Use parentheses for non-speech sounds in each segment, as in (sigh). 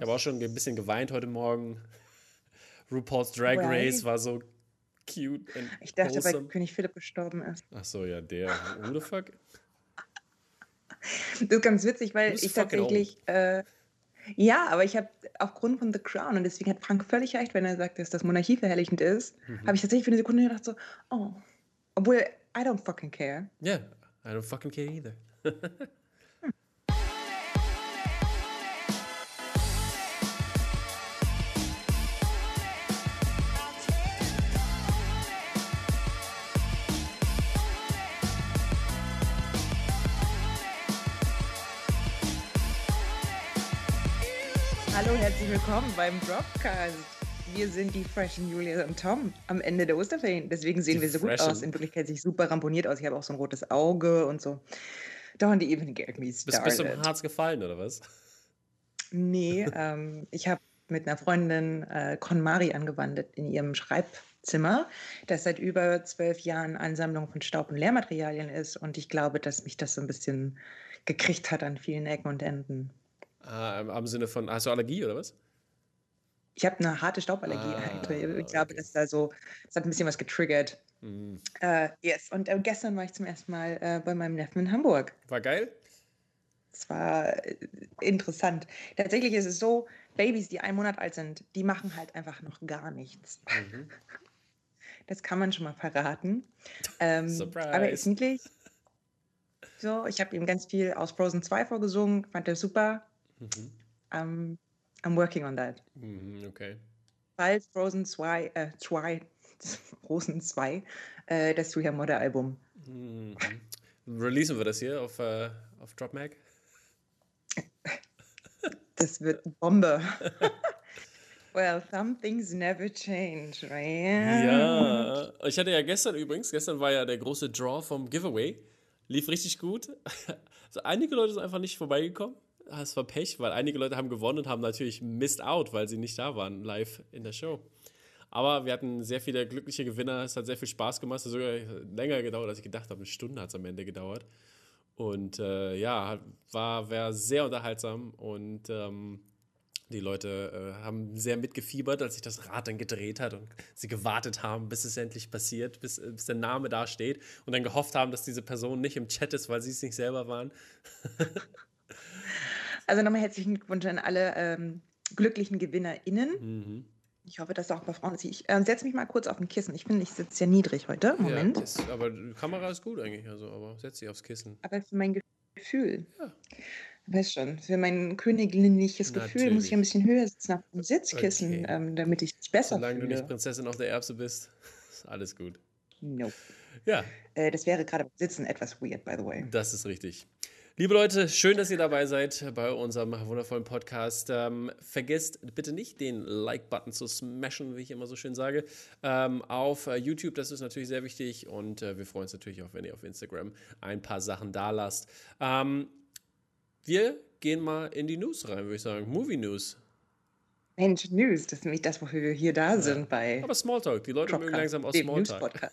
Ich habe auch schon ein bisschen geweint heute Morgen. (laughs) RuPaul's Drag Race war so cute. ich dachte, wholesome. weil König Philipp gestorben ist. Ach so, ja, der. Who the fuck? Das ist ganz witzig, weil ich tatsächlich. Äh, ja, aber ich habe aufgrund von The Crown und deswegen hat Frank völlig recht, wenn er sagt, dass das Monarchie verherrlichend ist, mhm. habe ich tatsächlich für eine Sekunde gedacht so, oh, obwohl I don't fucking care. Yeah, I don't fucking care either. (laughs) willkommen beim Dropcast. Wir sind die freshen Julia und Tom am Ende der Osterferien. Deswegen sehen die wir so freshen. gut aus. In Wirklichkeit sehe ich super ramponiert aus. Ich habe auch so ein rotes Auge und so. Don't even get me started. Bist, bist du im Harz gefallen, oder was? Nee, (laughs) ähm, ich habe mit einer Freundin äh, KonMari angewandelt in ihrem Schreibzimmer, das seit über zwölf Jahren Ansammlung von Staub- und Lehrmaterialien ist. Und ich glaube, dass mich das so ein bisschen gekriegt hat an vielen Ecken und Enden. Ah, im Sinne von, hast du Allergie oder was? Ich habe eine harte Stauballergie. Ah, ich glaube, dass da so, das hat ein bisschen was getriggert. Mhm. Uh, yes, und äh, gestern war ich zum ersten Mal äh, bei meinem Neffen in Hamburg. War geil? Es war äh, interessant. Tatsächlich ist es so, Babys, die einen Monat alt sind, die machen halt einfach noch gar nichts. Mhm. (laughs) Das kann man schon mal verraten. Ähm, Surprise. Aber ist niedlich. So, ich habe ihm ganz viel aus Frozen 2 vorgesungen, fand er super. Mhm. Um, I'm working on that. Mhm, okay. Bald Frozen 2, äh, 2, (laughs) Frozen 2, äh, das Julia Modder Album. Mhm. Releasen wir das hier auf, äh, auf DropMag? Das wird Bombe. (laughs) well, some things never change, right? Ja, ich hatte ja gestern übrigens, gestern war ja der große Draw vom Giveaway. Lief richtig gut. (laughs) Also einige Leute sind einfach nicht vorbeigekommen es war Pech, weil einige Leute haben gewonnen und haben natürlich missed out, weil sie nicht da waren, live in der Show. Aber wir hatten sehr viele glückliche Gewinner. Es hat sehr viel Spaß gemacht. Es hat sogar länger gedauert, als ich gedacht habe. Eine Stunde hat es am Ende gedauert. Und äh, ja, war, war sehr unterhaltsam und ähm, die Leute äh, haben sehr mitgefiebert, als sich das Rad dann gedreht hat und sie gewartet haben, bis es endlich passiert, bis, bis der Name da steht und dann gehofft haben, dass diese Person nicht im Chat ist, weil sie es nicht selber waren. (laughs) Also nochmal herzlichen Glückwunsch an alle ähm, glücklichen GewinnerInnen. Mhm. Ich hoffe, dass auch bei Frauen ist. Ich äh, setze mich mal kurz auf ein Kissen. Ich finde, ich sitze ja niedrig heute. Moment. Ja, ist, aber die Kamera ist gut eigentlich, also, aber setz dich aufs Kissen. Aber für mein Gefühl. Ja. Weiß schon, für mein königliches Gefühl muss ich ein bisschen höher sitzen auf dem Sitzkissen, okay. ähm, damit ich mich besser Solange fühle. Solange du nicht Prinzessin auf der Erbse bist, (laughs) ist alles gut. Nope. Ja. Äh, das wäre gerade beim Sitzen etwas weird, by the way. Das ist richtig. Liebe Leute, schön, dass ihr dabei seid bei unserem wundervollen Podcast. Ähm, vergesst bitte nicht, den Like-Button zu smashen, wie ich immer so schön sage, ähm, auf äh, YouTube. Das ist natürlich sehr wichtig und äh, wir freuen uns natürlich auch, wenn ihr auf Instagram ein paar Sachen da lasst. Ähm, wir gehen mal in die News rein, würde ich sagen. Movie News. Mensch, News, das ist nämlich das, wofür wir hier da sind bei. Aber Smalltalk, die Leute Dropcast, mögen langsam aus Smalltalk.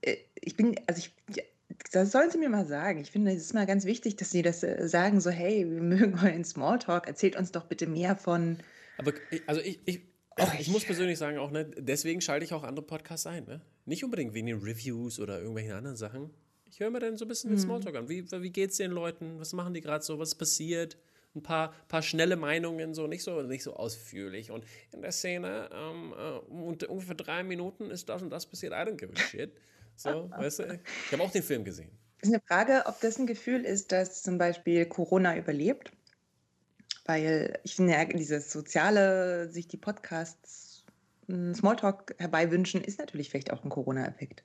Äh, ich bin, also ich das sollen Sie mir mal sagen. Ich finde, es ist mal ganz wichtig, dass Sie das äh, sagen, so, hey, wir mögen euren Smalltalk, erzählt uns doch bitte mehr von. Aber also ich, ich, oh, ich, muss persönlich sagen, auch ne, deswegen schalte ich auch andere Podcasts ein. Ne? Nicht unbedingt wegen den Reviews oder irgendwelchen anderen Sachen. Ich höre mir dann so ein bisschen den mhm. Smalltalk an. Wie, wie geht es den Leuten? Was machen die gerade so? Was passiert? Ein paar, paar schnelle Meinungen, so nicht so, nicht so ausführlich. Und in der Szene, ähm, äh, ungefähr drei Minuten ist das und das passiert. I don't give a shit. So, weißt du? Ich habe auch den Film gesehen. Ist eine Frage, ob das ein Gefühl ist, dass zum Beispiel Corona überlebt. Weil ich finde ja, dieses soziale, sich die Podcasts hm, Smalltalk herbeiwünschen, ist natürlich vielleicht auch ein Corona-Effekt.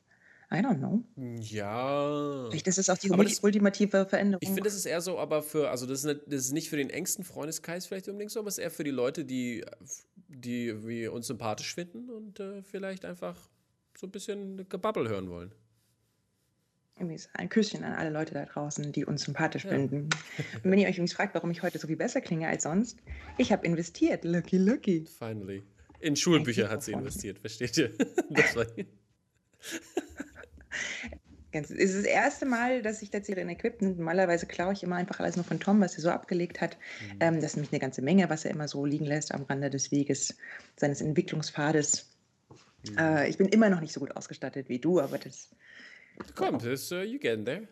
I don't know. Ja. Vielleicht ist es auch die das, ultimative Veränderung. Ich finde, es ist eher so, aber für, also das ist, nicht, das ist nicht für den engsten Freundeskreis vielleicht unbedingt so, aber es ist eher für die Leute, die, die wir uns sympathisch finden und äh, vielleicht einfach so ein bisschen Gebabbel hören wollen. Ein Küsschen an alle Leute da draußen, die uns sympathisch ja. finden. Und wenn ihr euch übrigens fragt, warum ich heute so viel besser klinge als sonst, ich habe investiert. Lucky, lucky. Finally. In Schulbücher hat sie investiert, versteht ihr? (laughs) Das war es ist das erste Mal, dass ich tatsächlich ein Equipment, normalerweise klaue ich immer einfach alles nur von Tom, was er so abgelegt hat. Mhm. Ähm, das ist nämlich eine ganze Menge, was er immer so liegen lässt am Rande des Weges, seines Entwicklungspfades. Mhm. Äh, ich bin immer noch nicht so gut ausgestattet wie du, aber das. Kommt, oh. uh, you get there.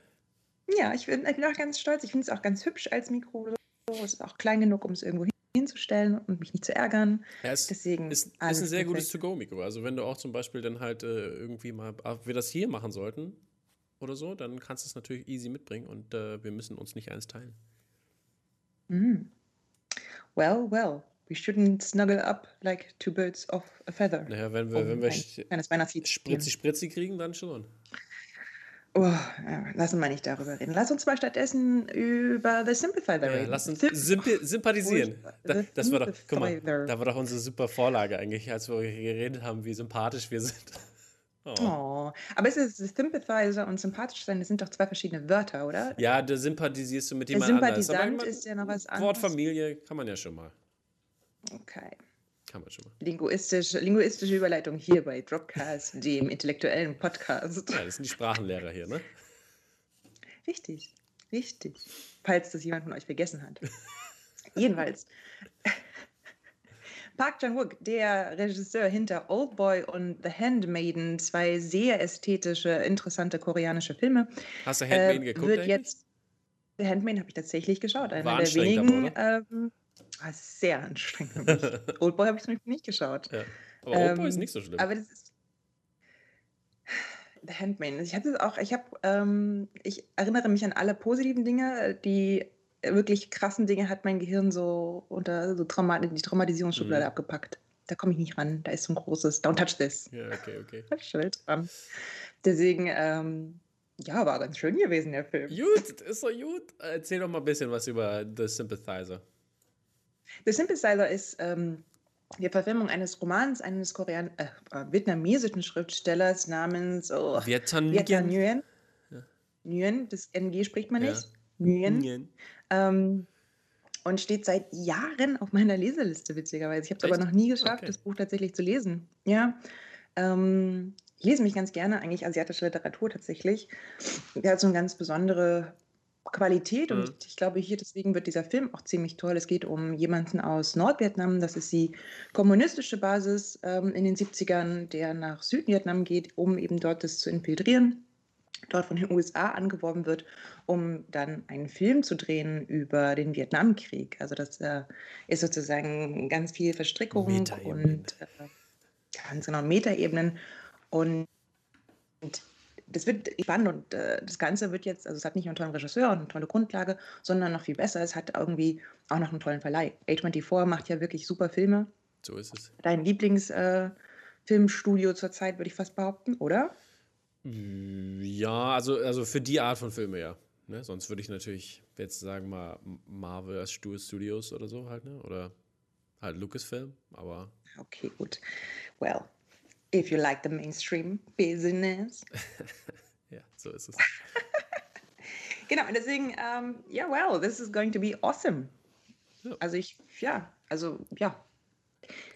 Ja, ich bin, ich bin auch ganz stolz. Ich finde es auch ganz hübsch als Mikro. Es ist auch klein genug, um es irgendwo hinzustellen und mich nicht zu ärgern. Ja, es Deswegen ist, ist ein sehr gutes To-Go-Mikro. Also wenn du auch zum Beispiel dann halt äh, irgendwie mal, ah, wir das hier machen sollten oder so, dann kannst du es natürlich easy mitbringen und äh, wir müssen uns nicht eins teilen. Mm. Well, well. We shouldn't snuggle up like two birds of a feather. Naja, wenn wir, um wenn wir Spritzi Spritzi kriegen, dann schon. Oh, ja, lassen wir nicht darüber reden. Lass uns mal stattdessen über The Sympathizer reden. lass uns Symp sympathisieren. (laughs) Da, das war doch, guck mal, da war doch unsere super Vorlage eigentlich, als wir geredet haben, wie sympathisch wir sind. (laughs) Oh. oh. Aber ist es Sympathizer und sympathisch sein, das sind doch zwei verschiedene Wörter, oder? Ja, da sympathisierst du mit jemand anders. Sympathisant ist ja noch was anderes. Wortfamilie kann man ja schon mal. Okay. Kann man schon mal. Linguistisch, linguistische Überleitung hier bei Dropcast, dem intellektuellen Podcast. Ja, das sind die Sprachenlehrer hier, ne? Richtig, richtig. Falls das jemand von euch vergessen hat. (laughs) Jedenfalls. (laughs) Park Chan-wook, der Regisseur hinter Old Boy und The Handmaiden, zwei sehr ästhetische, interessante koreanische Filme. Hast du Handmaiden äh, geguckt? Wird jetzt, The Handmaiden habe ich tatsächlich geschaut. Einer der wenigen. Aber, ähm, war ah, sehr anstrengend für mich. (laughs) Oldboy habe ich zum Beispiel nicht geschaut. Ja. Aber ähm, Oldboy ist nicht so schlimm. Aber das ist. The Handmaid. Ich hatte auch, ich habe, ähm, ich erinnere mich an alle positiven Dinge, die wirklich krassen Dinge hat mein Gehirn so unter so Trauma die Traumatisierungsschublade mhm. abgepackt. Da komme ich nicht ran. Da ist so ein großes Don't touch this. Ja, okay, okay. (laughs) Schild dran. Deswegen, ähm, ja, war ganz schön gewesen, der Film. Gut, ist doch gut. Erzähl doch mal ein bisschen was über The Sympathizer. The Synthesizer ist ähm, die Verfilmung eines Romans eines Korean äh, äh vietnamesischen Schriftstellers namens oh, Vietnam Nguyen. Ja. Nguyen, das NG spricht man nicht. Ja. Nguyen. Nguyen. Ähm, und steht seit Jahren auf meiner Leseliste, witzigerweise. Ich habe es aber noch nie geschafft, okay. das Buch tatsächlich zu lesen. Ja. Ähm, ich lese mich ganz gerne, eigentlich asiatische Literatur tatsächlich. Der hat so eine ganz besondere Qualität und mhm. ich glaube, hier deswegen wird dieser Film auch ziemlich toll. Es geht um jemanden aus Nordvietnam, das ist die kommunistische Basis ähm, in den 70ern, der nach Südvietnam geht, um eben dort das zu infiltrieren, dort von den USA angeworben wird, um dann einen Film zu drehen über den Vietnamkrieg. Also das äh, ist sozusagen ganz viel Verstrickung und äh, ganz genau Metaebenen und, und das wird spannend und äh, das Ganze wird jetzt, also es hat nicht nur einen tollen Regisseur und eine tolle Grundlage, sondern noch viel besser, es hat irgendwie auch noch einen tollen Verleih. A24 macht ja wirklich super Filme. So ist es. Dein Lieblingsfilmstudio äh, zurzeit, würde ich fast behaupten, oder? Ja, also, also für die Art von Filme, ja. Ne? Sonst würde ich natürlich jetzt sagen mal Marvel Studios oder so halt, ne? Oder halt Lucasfilm, aber. Okay, gut. Well, If you like the mainstream business. (laughs) ja, so ist es. (laughs) genau, und deswegen, um, ähm, yeah, well, this is going to be awesome. Ja. Also ich, ja, also ja.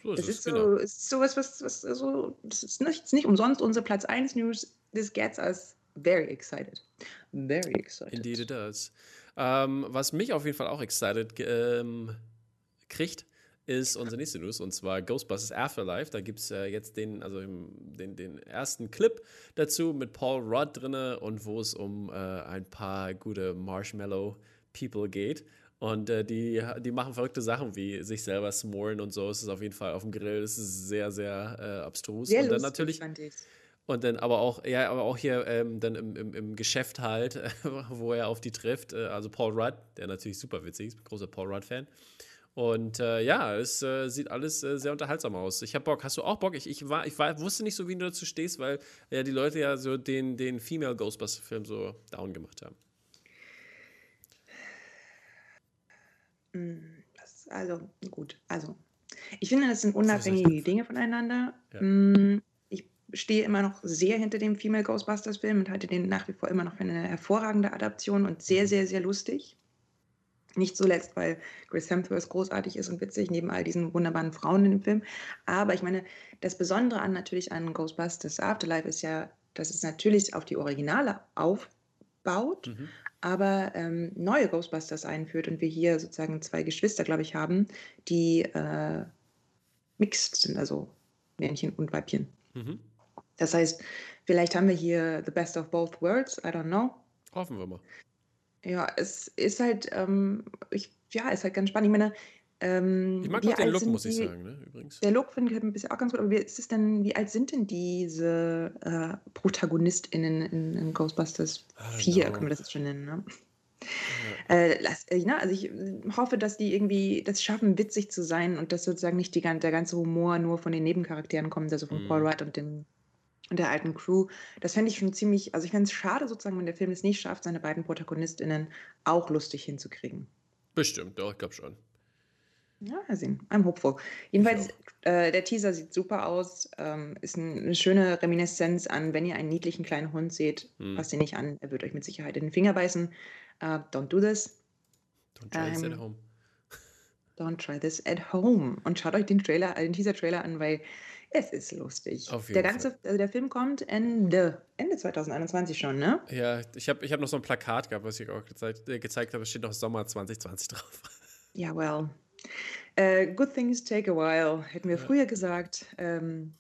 So ist das es, ist, genau. so, ist sowas, was, was so, das ist nicht, nicht umsonst unsere Platz 1 News. This gets us very excited. Very excited. Indeed it does. Um, ähm, was mich auf jeden Fall auch excited ähm, kriegt, ist unsere nächste News und zwar Ghostbusters Afterlife. Da gibt es äh, jetzt den, also den, den ersten Clip dazu mit Paul Rudd drinne und wo es um äh, ein paar gute Marshmallow People geht. Und äh, die, die machen verrückte Sachen wie sich selber smoren und so. Es ist auf jeden Fall auf dem Grill. Es ist sehr, sehr äh, abstrus. Sehr und dann natürlich. Und dann aber auch, ja, aber auch hier ähm, dann im, im, im, Geschäft halt, (laughs) wo er auf die trifft. Äh, also Paul Rudd, der natürlich super witzig ist, großer Paul Rudd-Fan. Und äh, ja, es äh, sieht alles äh, sehr unterhaltsam aus. Ich habe Bock. Hast du auch Bock? Ich, ich, war, ich war, wusste nicht so, wie du dazu stehst, weil ja die Leute ja so den, den Female Ghostbuster-Film so down gemacht haben. Das, also, gut. Also, ich finde, das sind unabhängige Dinge voneinander. Ja. Hm, ich stehe immer noch sehr hinter dem Female Ghostbusters-Film und halte den nach wie vor immer noch für eine hervorragende Adaption und sehr, mhm. sehr, sehr lustig. Nicht zuletzt, weil Chris Hemsworth großartig ist und witzig, neben all diesen wunderbaren Frauen in dem Film. Aber ich meine, das Besondere an natürlich an Ghostbusters Afterlife ist ja, dass es natürlich auf die Originale aufbaut, mhm. aber ähm, neue Ghostbusters einführt und wir hier sozusagen zwei Geschwister, glaube ich, haben, die äh, mixed sind, also Männchen und Weibchen. Mhm. Das heißt, vielleicht haben wir hier the best of both worlds, I don't know. Hoffen wir mal. Ja, es ist halt, ähm, ich, ja, ist halt ganz spannend. Ich meine, ähm, ich mag auch den Look, muss ich sagen, ne, übrigens. Der Look finde ich halt ein bisschen auch ganz gut, aber wie ist es denn, wie alt sind denn diese äh, ProtagonistInnen in, in Ghostbusters 4, können wir das jetzt schon nennen, ne? Ja. Äh, lass, äh, na, also ich hoffe, dass die irgendwie das schaffen, witzig zu sein und dass sozusagen nicht die, der ganze Humor nur von den Nebencharakteren kommt, also von mm. Paul Wright und dem und der alten Crew. Das fände ich schon ziemlich, also ich fände es schade sozusagen, wenn der Film es nicht schafft, seine beiden ProtagonistInnen auch lustig hinzukriegen. Bestimmt, doch, ich glaube schon. Ja, mal sehen. I'm hopeful. Jedenfalls, äh, der Teaser sieht super aus. Ähm, ist ein, eine schöne Reminiszenz an, wenn ihr einen niedlichen kleinen Hund seht, hm. passt ihn nicht an. Er wird euch mit Sicherheit in den Finger beißen. Uh, don't do this. Don't try ähm, this at home. Don't try this at home. Und schaut euch den Trailer, den Teaser-Trailer an, weil es ist lustig. Auf jeden der ganze, Fall. Also der Film kommt Ende, Ende 2021 schon, ne? Ja, ich habe ich hab noch so ein Plakat gehabt, was ich auch gezeigt, äh, gezeigt habe. Es steht noch Sommer 2020 drauf. (laughs) Ja, well. Uh, good things take a while, hätten wir ja. früher gesagt. Ähm,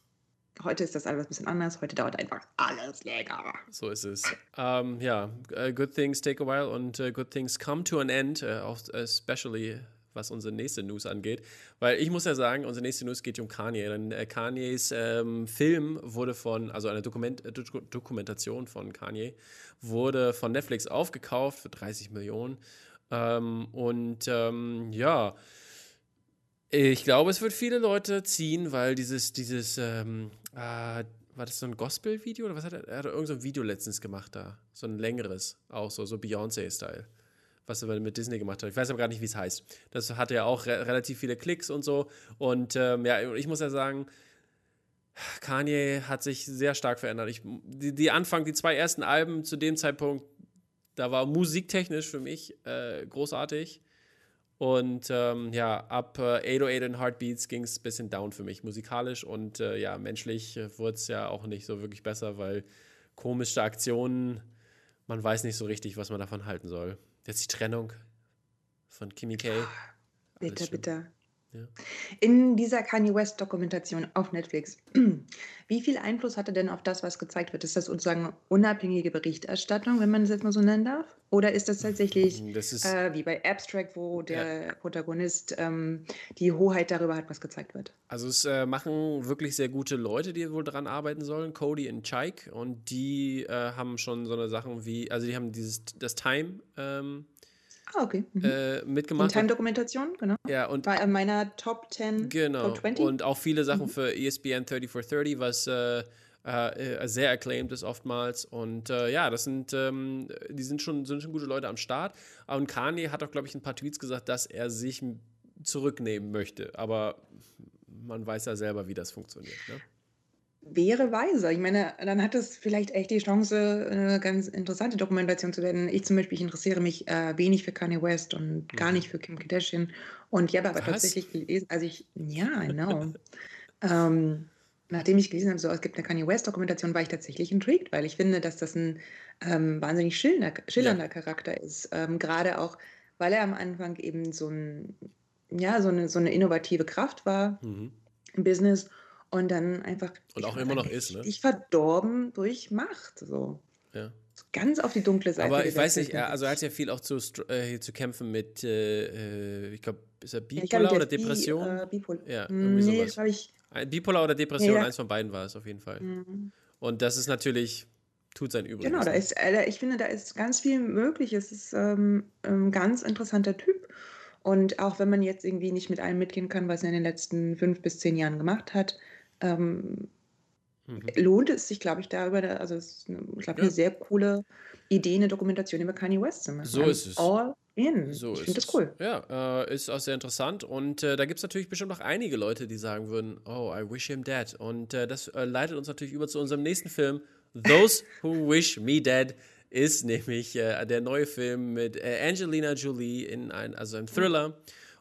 heute ist das alles ein bisschen anders. Heute dauert einfach alles länger. So ist es. Um, ähm, ja, uh, good things take a while und uh, good things come to an end, auch especially was unsere nächste News angeht. Weil ich muss ja sagen, unsere nächste News geht um Kanye. Denn äh, Kanyes ähm, Film wurde von, also eine Dokument, äh, Dokumentation von Kanye, wurde von Netflix aufgekauft für 30 Millionen. Ähm, und ähm, ja, ich glaube, es wird viele Leute ziehen, weil dieses, dieses, ähm, äh, war das so ein Gospel-Video oder was hat er? Er hat irgend so ein Video letztens gemacht da. So ein längeres, auch so, so Beyoncé-Style was er mit Disney gemacht hat. Ich weiß aber gar nicht, wie es heißt. Das hatte ja auch re relativ viele Klicks und so. Und ähm, ja, ich muss ja sagen, Kanye hat sich sehr stark verändert. Ich, die, die, Anfang, die zwei ersten Alben zu dem Zeitpunkt, da war musiktechnisch für mich äh, großartig. Und ähm, ja, ab äh, 808 and Heartbeats ging es ein bisschen down für mich, musikalisch. Und äh, ja, menschlich wurde es ja auch nicht so wirklich besser, weil komische Aktionen, man weiß nicht so richtig, was man davon halten soll. Jetzt die Trennung von Kimi K. Bitte, bitte. Ja. In dieser Kanye West-Dokumentation auf Netflix, (clears throat) wie viel Einfluss hatte denn auf das, was gezeigt wird? Ist das sozusagen unabhängige Berichterstattung, wenn man es jetzt mal so nennen darf? Oder ist das tatsächlich das ist, äh, wie bei Abstract, wo der ja. Protagonist ähm, die Hoheit darüber hat, was gezeigt wird? Also es äh, machen wirklich sehr gute Leute, die wohl daran arbeiten sollen, Cody und Chike, und die äh, haben schon so eine Sachen wie, also die haben dieses das Time ähm, Ah, okay. Mhm. Äh, mitgemacht. Time-Dokumentation, genau. Ja, und in meiner Top 10, genau. Top 20. Und auch viele Sachen mhm. für ESPN 3430, was äh, äh, sehr acclaimed ist oftmals. Und äh, ja, das sind, ähm, die sind schon, sind schon gute Leute am Start. Und Kanye hat auch, glaube ich, ein paar Tweets gesagt, dass er sich zurücknehmen möchte. Aber man weiß ja selber, wie das funktioniert. Ne? Wäre weiser. Ich meine, dann hat es vielleicht echt die Chance, eine ganz interessante Dokumentation zu werden. Ich zum Beispiel, ich interessiere mich äh, wenig für Kanye West und mhm. gar nicht für Kim Kardashian. Und ich habe aber Was? tatsächlich gelesen, also ich, ja, I know. ähm, nachdem ich gelesen habe, so, es gibt eine Kanye West-Dokumentation, war ich tatsächlich intrigued, weil ich finde, dass das ein ähm, wahnsinnig schillernder, schillernder ja. Charakter ist. Ähm, Gerade auch, weil er am Anfang eben so, ein, ja, so, eine, so eine innovative Kraft war mhm. im Business und dann einfach. Und auch immer noch ist, ne? Ich verdorben durch Macht. So. Ja. Ganz auf die dunkle Seite. Aber ich weiß nicht, er, also er hat ja viel auch zu, äh, zu kämpfen mit, äh, äh ich glaube, ist er bipolar ja, oder Depression? Bi, äh, Bipol ja, irgendwie nee, sowas. Ich, bipolar oder Depression, nee, eins von beiden war es auf jeden Fall. Mhm. Und das ist natürlich, tut sein Übriges. Genau, da ist, äh, ich finde, da ist ganz viel möglich. Es ist ähm, ein ganz interessanter Typ. Und auch wenn man jetzt irgendwie nicht mit allem mitgehen kann, was er in den letzten fünf bis zehn Jahren gemacht hat, ähm, mhm. lohnt es sich, glaube ich, darüber, also es ist, eine, ich glaube, ja. eine sehr coole Idee, eine Dokumentation über Kanye West zu machen. So I'm ist es. All in. So ich finde das cool. Ja, äh, ist auch sehr interessant und äh, da gibt es natürlich bestimmt auch einige Leute, die sagen würden, oh, I wish him dead. Und äh, das äh, leitet uns natürlich über zu unserem nächsten Film, Those Who Wish Me Dead ist nämlich äh, der neue Film mit äh, Angelina Jolie in ein, also ein Thriller. Mhm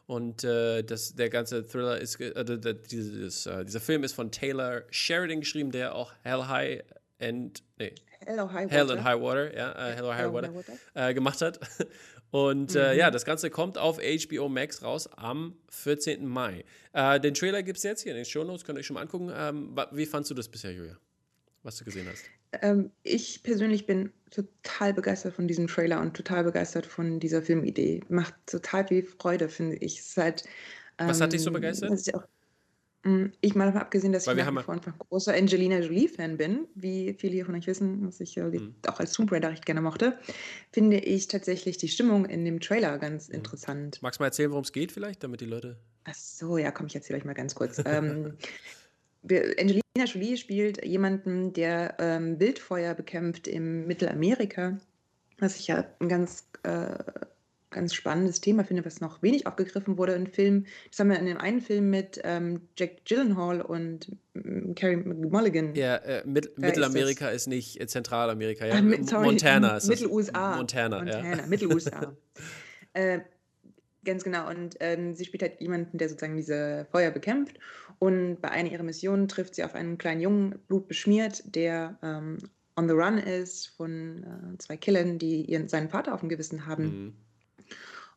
und äh, das, der ganze Thriller ist, äh, dieses, äh, dieser Film ist von Taylor Sheridan geschrieben, der auch Hell High and nee, Hell or High Water. Hell and High Water, ja, äh, Hell or High Hell or Water, Water. Äh, gemacht hat. (laughs) Und äh, ja, das Ganze kommt auf HBO Max raus am 14. Mai. Äh, den Trailer gibt es jetzt hier in den Shownotes, könnt ihr euch schon mal angucken. Ähm, wie fandst du das bisher, Julia? Was du gesehen hast? Ähm, ich persönlich bin total begeistert von diesem Trailer und total begeistert von dieser Filmidee. Macht total viel Freude, finde ich. Es ist halt, Was hat dich so ähm, begeistert? ja auch, Mm, ich meine, mal abgesehen, dass Weil ich nach ein großer Angelina Jolie-Fan bin, wie viele hier von euch wissen, was ich Mhm. auch als Tomb Raider recht gerne mochte, finde ich tatsächlich die Stimmung in dem Trailer Mhm. ganz interessant. Magst du mal erzählen, worum es geht, vielleicht, damit die Leute. Ach so, ja, komm, ich erzähle euch mal ganz kurz. ähm, (laughs) wir, Angelina Jolie spielt jemanden, der ähm, Wildfeuer bekämpft im Mittelamerika, was ich ja ein ganz, äh, ganz spannendes Thema finde, was noch wenig aufgegriffen wurde in Filmen. Das haben wir in dem einen Film mit ähm, Jack Gyllenhaal und ähm, Carey Mulligan. Ja, äh, Mit Mittelamerika ist, nicht äh, Zentralamerika, ja. Ah, sorry, Montana ist. Mittel-USA. Montana, Montana, ja. Mittel-USA. (laughs) äh, ganz genau. Und ähm, sie spielt halt jemanden, der sozusagen diese Feuer bekämpft. Und bei einer ihrer Missionen trifft sie auf einen kleinen Jungen, blutbeschmiert, der ähm, on the run ist von äh, zwei Killern, die ihren, seinen Vater auf dem Gewissen haben. Mhm.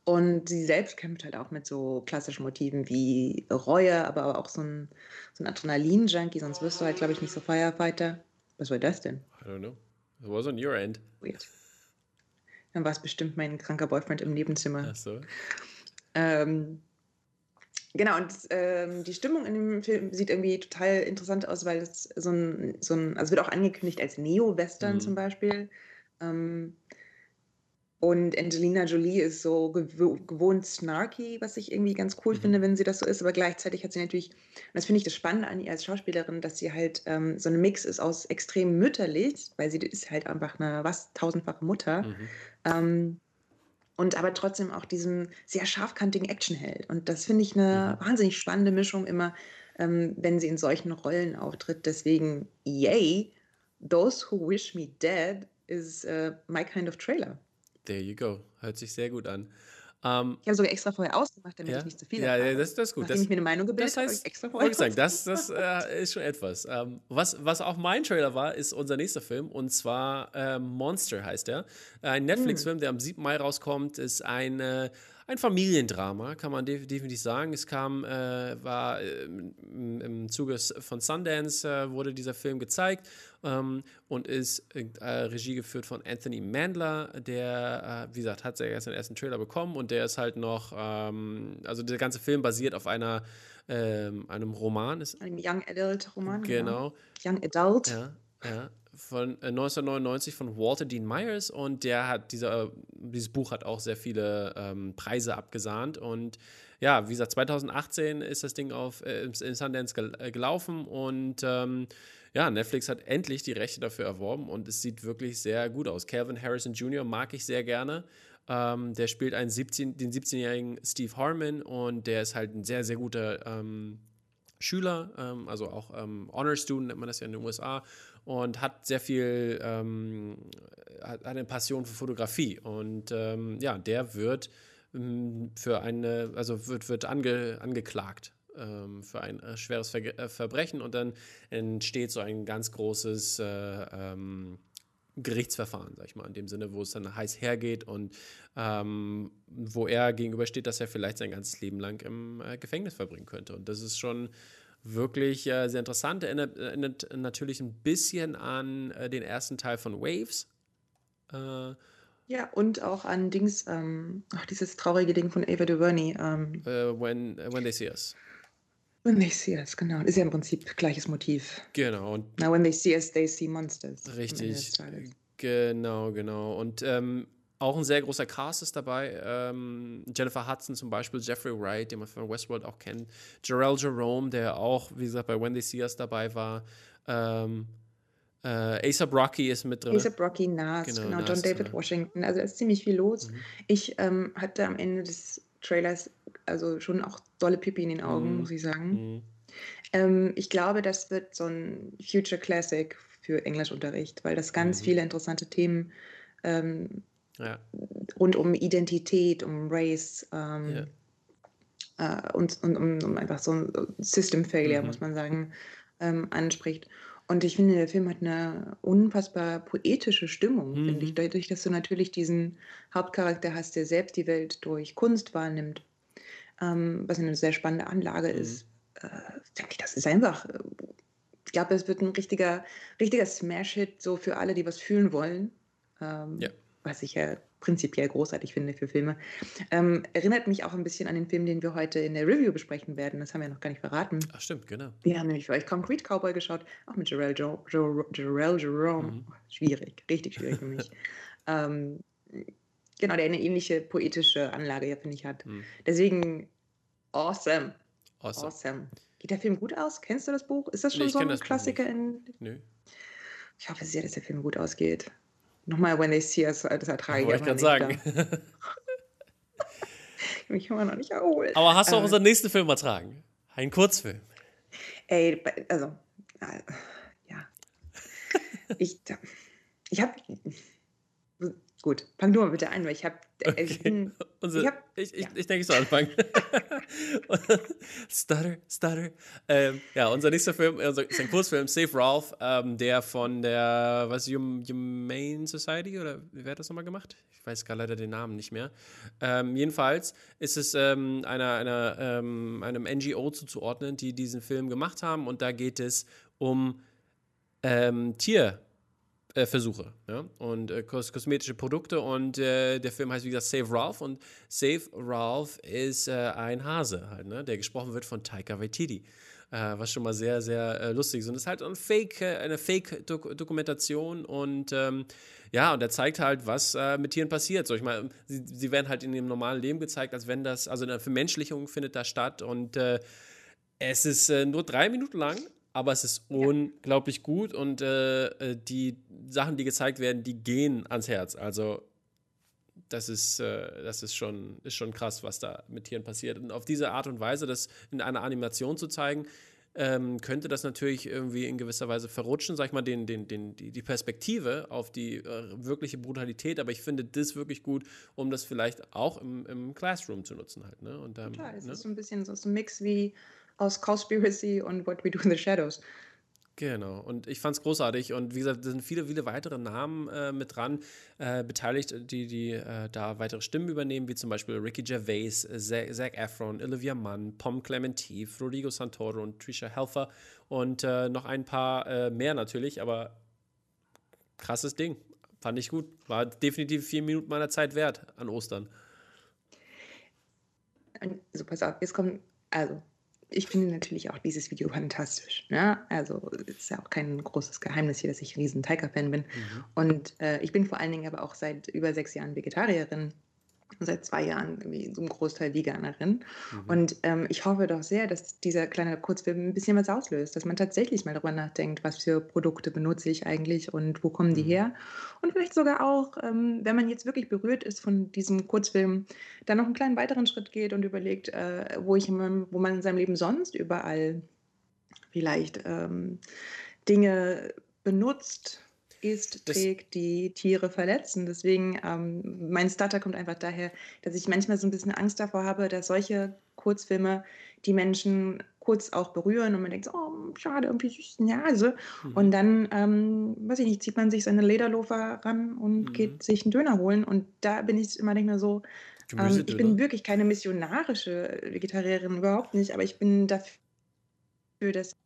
Und sie selbst kämpft halt auch mit so klassischen Motiven wie Reue, aber auch so ein, so ein Adrenalin-Junkie, sonst wirst du halt, glaube ich, nicht so Firefighter. Was war das denn? I don't know. It was on your end. Weird. Dann war es bestimmt mein kranker Boyfriend im Nebenzimmer. Ach so. Ähm, genau, und ähm, die Stimmung in dem Film sieht irgendwie total interessant aus, weil es so ein, so ein also wird auch angekündigt als Neo-Western Mhm. zum Beispiel. Ähm, und Angelina Jolie ist so gewo gewohnt snarky, was ich irgendwie ganz cool Mhm. finde, wenn sie das so ist. Aber gleichzeitig hat sie natürlich, und das finde ich das Spannende an ihr als Schauspielerin, dass sie halt ähm, so ein Mix ist aus extrem mütterlich, weil sie ist halt einfach eine was tausendfache Mutter. Mhm. Ähm, und aber trotzdem auch diesen sehr scharfkantigen Actionheld. Und das finde ich eine Mhm. wahnsinnig spannende Mischung immer, ähm, wenn sie in solchen Rollen auftritt. Deswegen, yay, Those Who Wish Me Dead is äh, my kind of trailer. There you go. Hört sich sehr gut an. Ähm, Ich habe sogar extra vorher ausgemacht, damit ja, ich nicht zu viel ja, ja, das, das ist gut. Nachdem Das, ich mir eine Meinung gebildet das habe, habe heißt, ich extra vorher sagen, das, das äh, ist schon etwas. Ähm, was, was auch mein Trailer war, ist unser nächster Film und zwar äh, Monster heißt er. Ein Netflix-Film, der am 7. Mai rauskommt, ist ein, äh, ein Familiendrama, kann man def definitiv sagen. Es kam, äh, war äh, im, im Zuge von Sundance äh, wurde dieser Film gezeigt ähm, und ist äh, Regie geführt von Anthony Mandler, der, äh, wie gesagt, hat ja erst den ersten Trailer bekommen und der ist halt noch, ähm, also der ganze Film basiert auf einer, ähm, einem Roman, ist, Ein Young Adult Roman. genau, Young Adult. ja, ja, von äh, 1999 von Walter Dean Myers und der hat, dieser, dieses Buch hat auch sehr viele ähm, Preise abgesahnt und ja, wie gesagt, 2018 ist das Ding auf, äh, in Sundance gel äh, gelaufen und ähm, ja, Netflix hat endlich die Rechte dafür erworben und es sieht wirklich sehr gut aus. Calvin Harrison Jr. mag ich sehr gerne. Ähm, der spielt einen 17, den 17-jährigen Steve Harmon und der ist halt ein sehr, sehr guter ähm, Schüler, ähm, also auch ähm, Honor Student nennt man das ja in den USA und hat sehr viel, ähm, hat, eine Passion für Fotografie und ähm, ja, der wird ähm, für eine, also wird, wird ange, angeklagt ähm, für ein äh, schweres Verge äh, Verbrechen und dann entsteht so ein ganz großes äh, ähm, Gerichtsverfahren, sag ich mal, in dem Sinne, wo es dann heiß hergeht und ähm, wo er gegenübersteht, dass er vielleicht sein ganzes Leben lang im äh, Gefängnis verbringen könnte. Und das ist schon wirklich äh, sehr interessant. Erinnert, erinnert natürlich ein bisschen an äh, den ersten Teil von Waves. Äh, Ja, und auch an Dings, ähm, ach, dieses traurige Ding von Ava DuVernay. Ähm, äh, when, when They See Us. when they see us, genau. Ist ja im Prinzip gleiches Motiv. Genau, und Na, when they see us, they see monsters. Richtig, genau, genau. Und ähm, auch ein sehr großer Cast ist dabei. Ähm, Jennifer Hudson zum Beispiel, Jeffrey Wright, den man von Westworld auch kennt. Jarrell Jerome, der auch, wie gesagt, bei When They See Us dabei war. Ähm, äh, ASAP Rocky ist mit drin. Lisa Brocky, Nas, Genau, genau, Nas John David drin. Washington. Also da ist ziemlich viel los. Mhm. Ich ähm, hatte am Ende des Trailers also schon auch dolle Pipi in den Augen, Mhm. muss ich sagen. Mhm. Ähm, ich glaube, das wird so ein Future Classic für Englischunterricht, weil das ganz Mhm. viele interessante Themen ähm, Ja, rund um Identität, um Race ähm, äh, und, und um, um einfach so ein System Failure, Mhm. muss man sagen, ähm, anspricht. Und ich finde, der Film hat eine unfassbar poetische Stimmung, mhm. finde ich, mhm. dadurch, dass du natürlich diesen Hauptcharakter hast, der selbst die Welt durch Kunst wahrnimmt, ähm, was eine sehr spannende Anlage mhm. ist. Äh, denke ich, das ist einfach, äh, ich glaube, es wird ein richtiger, richtiger Smash-Hit so für alle, die was fühlen wollen. Ähm, ja. Was ich ja prinzipiell großartig finde für Filme. Ähm, erinnert mich auch ein bisschen an den Film, den wir heute in der Review besprechen werden. Das haben wir noch gar nicht verraten. Ach, stimmt, genau. Wir haben nämlich für euch Concrete Cowboy geschaut, auch mit Jarell, jo jo Jarell Jerome. Mhm. schwierig, richtig schwierig für mich. (laughs) ähm, genau, der eine ähnliche poetische Anlage, ja, finde ich, hat. Mhm. Deswegen, awesome. awesome. Awesome. Geht der Film gut aus? Kennst du das Buch? Ist das schon nee, so ein Klassiker in. Nö. Ich hoffe sehr, dass der Film gut ausgeht. Nochmal When They See Us, das ertrage ich Wollte ich gerade sagen. (laughs) ich mich immer noch nicht erholt. Aber hast du auch äh, unseren nächsten Film ertragen? Ein Kurzfilm. Ey, also, äh, ja. (laughs) ich ich habe Gut, fang du mal bitte an, weil ich habe. Äh, okay. Ich, ich, ich, ich, ja. ich, denke, ich soll anfangen. (laughs) stutter, stutter. Ähm, ja, unser nächster Film unser, ist ein Kurzfilm, Save Ralph, ähm, der von der, was, Humane Society oder wie hat das nochmal gemacht? Ich weiß gar leider den Namen nicht mehr. Ähm, jedenfalls ist es ähm, einer, einer, ähm, einem NGO zuzuordnen, die diesen Film gemacht haben und da geht es um ähm, Tier äh, Versuche ja? und äh, kos kosmetische Produkte und äh, der Film heißt wie gesagt Save Ralph und Save Ralph ist äh, ein Hase halt, ne? der gesprochen wird von Taika Waititi. Äh, was schon mal sehr, sehr äh, lustig ist. Und es ist halt ein Fake, eine Fake-Dokumentation und ähm, ja, und er zeigt halt, was mit Tieren passiert. So, ich meine, sie, sie, werden halt in ihrem normalen Leben gezeigt, als wenn das, also eine Vermenschlichung findet da statt und es ist nur drei Minuten lang, aber es ist unglaublich gut und äh, äh, die Sachen, die gezeigt werden, die gehen ans Herz. Also das ist, äh, das ist schon, ist schon krass, was da mit Tieren passiert. Und auf diese Art und Weise, das in einer Animation zu zeigen, ähm, könnte das natürlich irgendwie in gewisser Weise verrutschen, sag ich mal, den, den, den, die, Perspektive auf die äh, wirkliche Brutalität. Aber ich finde das wirklich gut, um das vielleicht auch im, im Classroom zu nutzen halt. Ne? Und, ähm, Klar, es ne? ist so ein bisschen so ein Mix wie aus Conspiracy und What We Do in the Shadows. Genau, und ich fand es großartig. Und wie gesagt, da sind viele, viele weitere Namen äh, mit dran äh, beteiligt, die, die äh, da weitere Stimmen übernehmen, wie zum Beispiel Ricky Gervais, Zac, Zac Efron, Olivia Munn, Pom Clementif, Rodrigo Santoro und Trisha Helfer und äh, noch ein paar äh, mehr natürlich, aber krasses Ding. Fand ich gut. War definitiv vier Minuten meiner Zeit wert an Ostern. Also pass auf, jetzt kommt, also ich finde natürlich auch dieses Video fantastisch. Ne? Also es ist ja auch kein großes Geheimnis hier, dass ich riesen Tiger-Fan bin. Mhm. Und äh, ich bin vor allen Dingen aber auch seit über sechs Jahren Vegetarierin seit zwei Jahren irgendwie zum Großteil Veganerin. Mhm. Und ähm, ich hoffe doch sehr, dass dieser kleine Kurzfilm ein bisschen was auslöst, dass man tatsächlich mal darüber nachdenkt, was für Produkte benutze ich eigentlich und wo kommen die mhm. her. Und vielleicht sogar auch, ähm, wenn man jetzt wirklich berührt ist von diesem Kurzfilm, dann noch einen kleinen weiteren Schritt geht und überlegt, äh, wo, ich in wo man in seinem Leben sonst überall vielleicht ähm, Dinge benutzt, ist, trägt, die Tiere verletzen. Deswegen, ähm, mein Starter kommt einfach daher, dass ich manchmal so ein bisschen Angst davor habe, dass solche Kurzfilme die Menschen kurz auch berühren und man denkt, oh, schade, irgendwie süß Nase. Mhm. Und dann, ähm, weiß ich nicht, zieht man sich seine Lederlofer ran und mhm. geht sich einen Döner holen. Und da bin ich immer denke so, ähm, ich bin wirklich keine missionarische Vegetarierin, überhaupt nicht, aber ich bin dafür, dass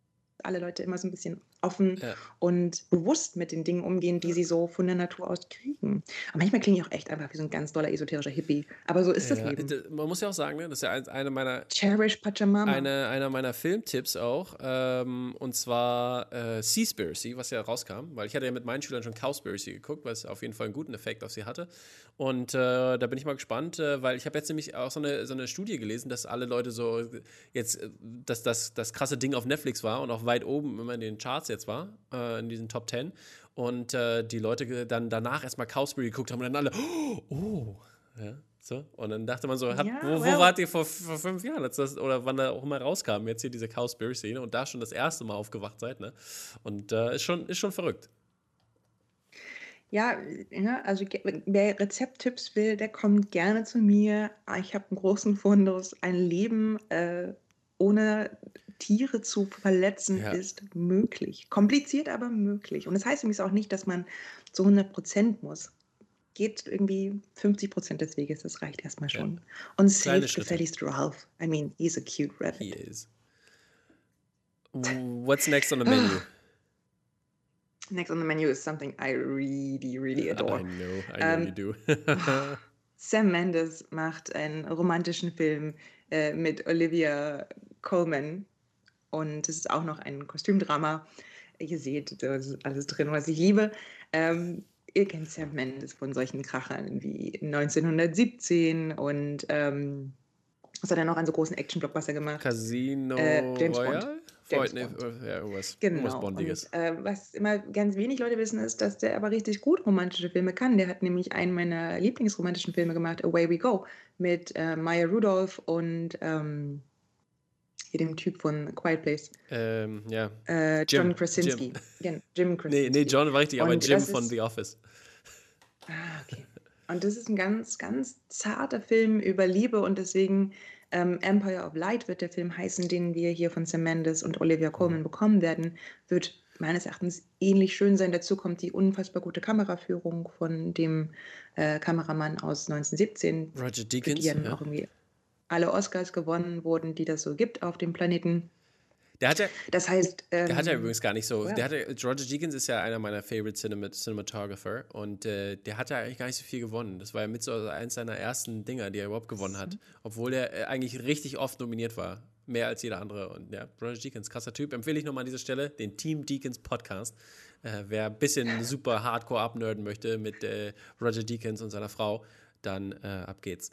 alle Leute immer so ein bisschen offen ja. und bewusst mit den Dingen umgehen, die sie so von der Natur aus kriegen. Aber manchmal klinge ich auch echt einfach wie so ein ganz doller esoterischer Hippie. Aber so ist ja, das Leben. Man muss ja auch sagen, ne, das ist ja eine meiner Cherish Pachamama. Eine, einer meiner Filmtipps auch. Ähm, und zwar äh, Seaspiracy, was ja rauskam, weil ich hatte ja mit meinen Schülern schon Cowspiracy geguckt, was auf jeden Fall einen guten Effekt auf sie hatte. Und äh, da bin ich mal gespannt, äh, weil ich habe jetzt nämlich auch so eine, so eine Studie gelesen, dass alle Leute so jetzt, äh, dass das, das krasse Ding auf Netflix war und auch weit oben immer in den Charts jetzt war, äh, in diesen Top 10. Und äh, die Leute dann danach erstmal Cowspiracy geguckt haben und dann alle, oh, ja, so. Und dann dachte man so, hat, ja, wo, wo well. wart ihr vor, vor fünf Jahren, das, oder wann da auch immer rauskam, jetzt hier diese Cowspiracy, ne? und da schon das erste Mal aufgewacht seid, ne? Und äh, ist, schon, ist schon verrückt. Ja, ne, also wer Rezepttipps will, der kommt gerne zu mir. Ich habe einen großen Fundus, ein Leben äh, ohne Tiere zu verletzen Ja. ist möglich. Kompliziert, aber möglich. Und das heißt übrigens auch nicht, dass man zu 100 Prozent muss. Geht irgendwie 50 Prozent des Weges, das reicht erstmal Ja. schon. Und Kleine save Schritte. gefälligst Ralph. I mean, he's a cute rabbit. He is. What's next on the menu? (sighs) Next on the menu is something I really, really I adore. know, I know Ähm, you do. (laughs) Sam Mendes macht einen romantischen Film äh, mit Olivia Colman und es ist auch noch ein Kostümdrama. Ihr seht, da ist alles drin, was ich liebe. Ähm, ihr kennt Sam Mendes von solchen Krachern wie 1917 und ähm, was hat er noch an so großen Action-Blockbuster gemacht? Casino Äh, James Bond. Royale? James Freund, nee, Bond. äh, ja, irgendwas, irgendwas Genau. Bondiges. Und, äh, was immer ganz wenig Leute wissen, ist, dass der aber richtig gut romantische Filme kann. Der hat nämlich einen meiner Lieblingsromantischen Filme gemacht, Away We Go, mit äh, Maya Rudolph und ähm, hier dem Typ von Quiet Place, Ähm, ja. äh, Jim, John Krasinski. Jim, Jim Krasinski. Nee, nee, John war richtig, aber Und Jim das von ist- The Office. Ah, okay. Und das ist ein ganz, ganz zarter Film über Liebe und deswegen ähm, Empire of Light wird der Film heißen, den wir hier von Sam Mendes und Olivia Colman bekommen werden. Wird meines Erachtens ähnlich schön sein. Dazu kommt die unfassbar gute Kameraführung von dem äh, Kameramann aus 1917, Roger Deakins. die Ja. auch irgendwie alle Oscars gewonnen wurden, die das so gibt auf dem Planeten. Der hat ja, Das heißt, ähm, der hat ja übrigens gar nicht so. ja. Der hatte, Roger Deakins ist ja einer meiner Favorite Cinemat Cinematographer und äh, der hat ja eigentlich gar nicht so viel gewonnen. Das war ja mit so eins seiner ersten Dinger, die er überhaupt gewonnen hat. Obwohl er äh, eigentlich richtig oft nominiert war. Mehr als jeder andere. Und ja, Roger Deakins, krasser Typ. Empfehle ich nochmal an dieser Stelle den Team Deakins Podcast. Äh, wer ein bisschen (laughs) super hardcore abnerden möchte mit äh, Roger Deakins und seiner Frau, dann äh, ab geht's.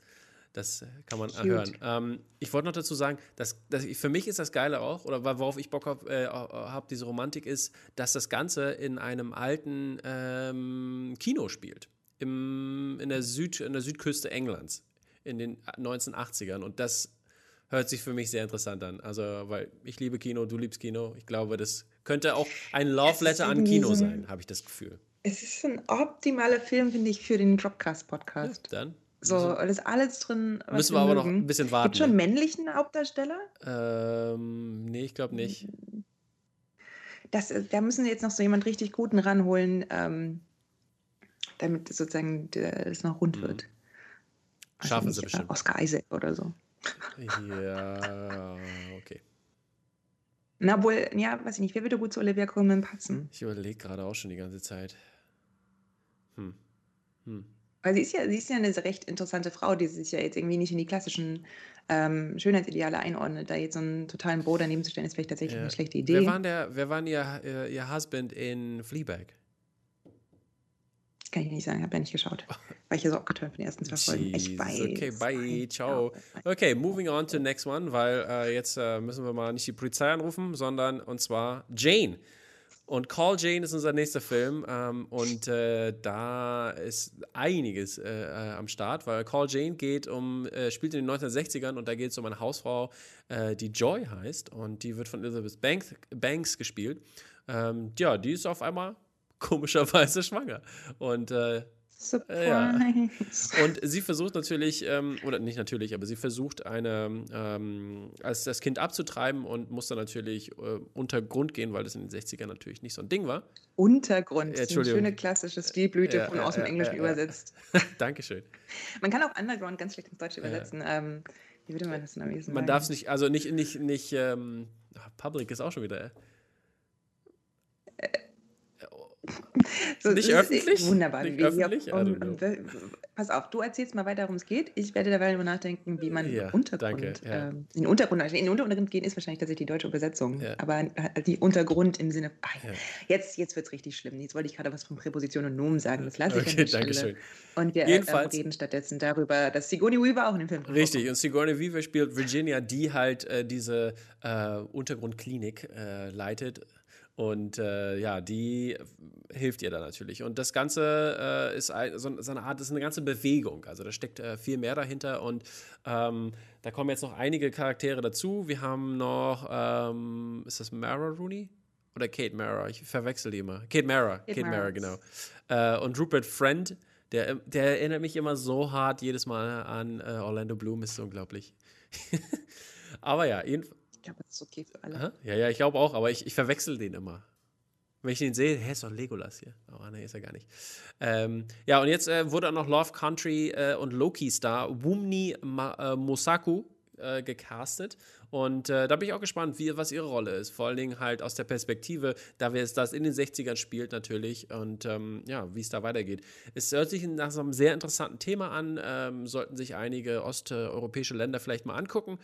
Das äh, kann man Cute. hören. Ähm, ich wollte noch dazu sagen, dass, dass ich, für mich ist das Geile auch, oder worauf ich Bock habe, äh, hab, diese Romantik ist, dass das Ganze in einem alten ähm, Kino spielt. Im, in, der Süd, in der Südküste Englands in den 1980ern. Und das hört sich für mich sehr interessant an. Also, weil ich liebe Kino, du liebst Kino. Ich glaube, das könnte auch ein Love Letter an Kino so ein- sein, habe ich das Gefühl. es ist ein optimaler Film, finde ich, für den Dropcast-Podcast. Dann So, da ist alles drin. Müssen wir aber noch mögen. ein bisschen warten. Gibt schon männlichen Hauptdarsteller? ähm, nee, ich glaube nicht. Das, äh, da müssen wir jetzt noch so jemand richtig Guten ranholen, ähm, damit sozusagen das noch rund Mhm. wird. Weiß Schaffen sie nicht, bestimmt. äh, Oscar Isaac oder so. Ja, okay. Na wohl, ja, weiß ich nicht, wer würde gut zu Olivia Colman passen? Ich überlege gerade auch schon die ganze Zeit. Hm. Hm. Weil sie ist ja, sie ist ja eine recht interessante Frau, die sich ja jetzt irgendwie nicht in die klassischen ähm, Schönheitsideale einordnet. Da jetzt so einen totalen Bo daneben zu stellen, ist vielleicht tatsächlich Ja. eine schlechte Idee. der, wer war denn ihr, ihr, ihr Husband in Fleabag? Kann ich nicht sagen, habe ja nicht geschaut. (laughs) War ich ja so abgeturnt von den ersten zwei Folgen. Ich weiß. okay, bye, ciao. Okay, moving on to the next one, weil äh, jetzt äh, müssen wir mal nicht die Polizei anrufen, sondern und zwar Jane. Und Call Jane ist unser nächster Film ähm, und äh, da ist einiges äh, äh, am Start, weil Call Jane geht um, äh, spielt in den 1960ern und da geht es um eine Hausfrau, äh, die Joy heißt und die wird von Elizabeth Banks, Banks gespielt. Ähm, ja, die ist auf einmal komischerweise (laughs) schwanger und äh, Surprise. und sie versucht natürlich, ähm, oder nicht natürlich, aber sie versucht eine, ähm, als das Kind abzutreiben und muss dann natürlich äh, unter Grund gehen, weil das in den 60ern natürlich nicht so ein Ding war. Untergrund. Ja, Eine schöne klassische Stilblüte Ja, von ja, aus dem ja, Englischen ja, ja. übersetzt. (laughs) Dankeschön. Man kann auch Underground ganz schlecht ins Deutsche übersetzen. Ähm, wie würde man das denn am ehesten Man darf es nicht, also nicht, nicht, nicht, ähm, Public ist auch schon wieder. So, nicht äh, öffentlich? Wunderbar. Nicht öffentlich? I um, um, pass auf, du erzählst mal weiter, worum es geht. Ich werde dabei darüber nachdenken, wie man Ja, Untergrund, danke, ja. ähm, in den Untergrund, in den Untergrund gehen ist wahrscheinlich tatsächlich die deutsche Übersetzung, Ja. aber äh, die Untergrund im Sinne, Ja. jetzt, jetzt wird es richtig schlimm. Jetzt wollte ich gerade was von Präposition und Nomen sagen, das lasse ich Okay, an der Stelle. Dankeschön. Und wir äh, Jedenfalls- reden stattdessen darüber, dass Sigourney Weaver auch in dem Film Richtig, und Sigourney Weaver spielt Virginia, die halt äh, diese äh, Untergrundklinik äh, leitet. Und äh, ja, die hilft ihr da natürlich. Und das Ganze äh, ist ein, so, so eine Art, das ist eine ganze Bewegung. Also da steckt äh, viel mehr dahinter. Und ähm, da kommen jetzt noch einige Charaktere dazu. Wir haben noch, ähm, ist das Mara Rooney? Oder Kate Mara? Ich verwechsel die immer. Kate Mara. Kate, Kate Mara, genau. Äh, und Rupert Friend, der, der erinnert mich immer so hart jedes Mal an äh, Orlando Bloom, ist so unglaublich. (laughs) Aber ja, jeden, Ich glaube, das ist okay für alle. Aha. Ja, ja, ich glaube auch, aber ich, ich verwechsel den immer. Wenn ich ihn sehe, hä, ist doch Legolas hier. Oh, nee, ist er gar nicht. Ähm, ja, und jetzt äh, wurde auch noch Love Country äh, und Loki-Star Wumni äh, Mosaku äh, gecastet. Und äh, da bin ich auch gespannt, wie, was ihre Rolle ist. Vor allen Dingen halt aus der Perspektive, da wir es das in den 60ern spielt natürlich und ähm, ja, wie es da weitergeht. Es hört sich nach so einem sehr interessanten Thema an, ähm, sollten sich einige osteuropäische Länder vielleicht mal angucken.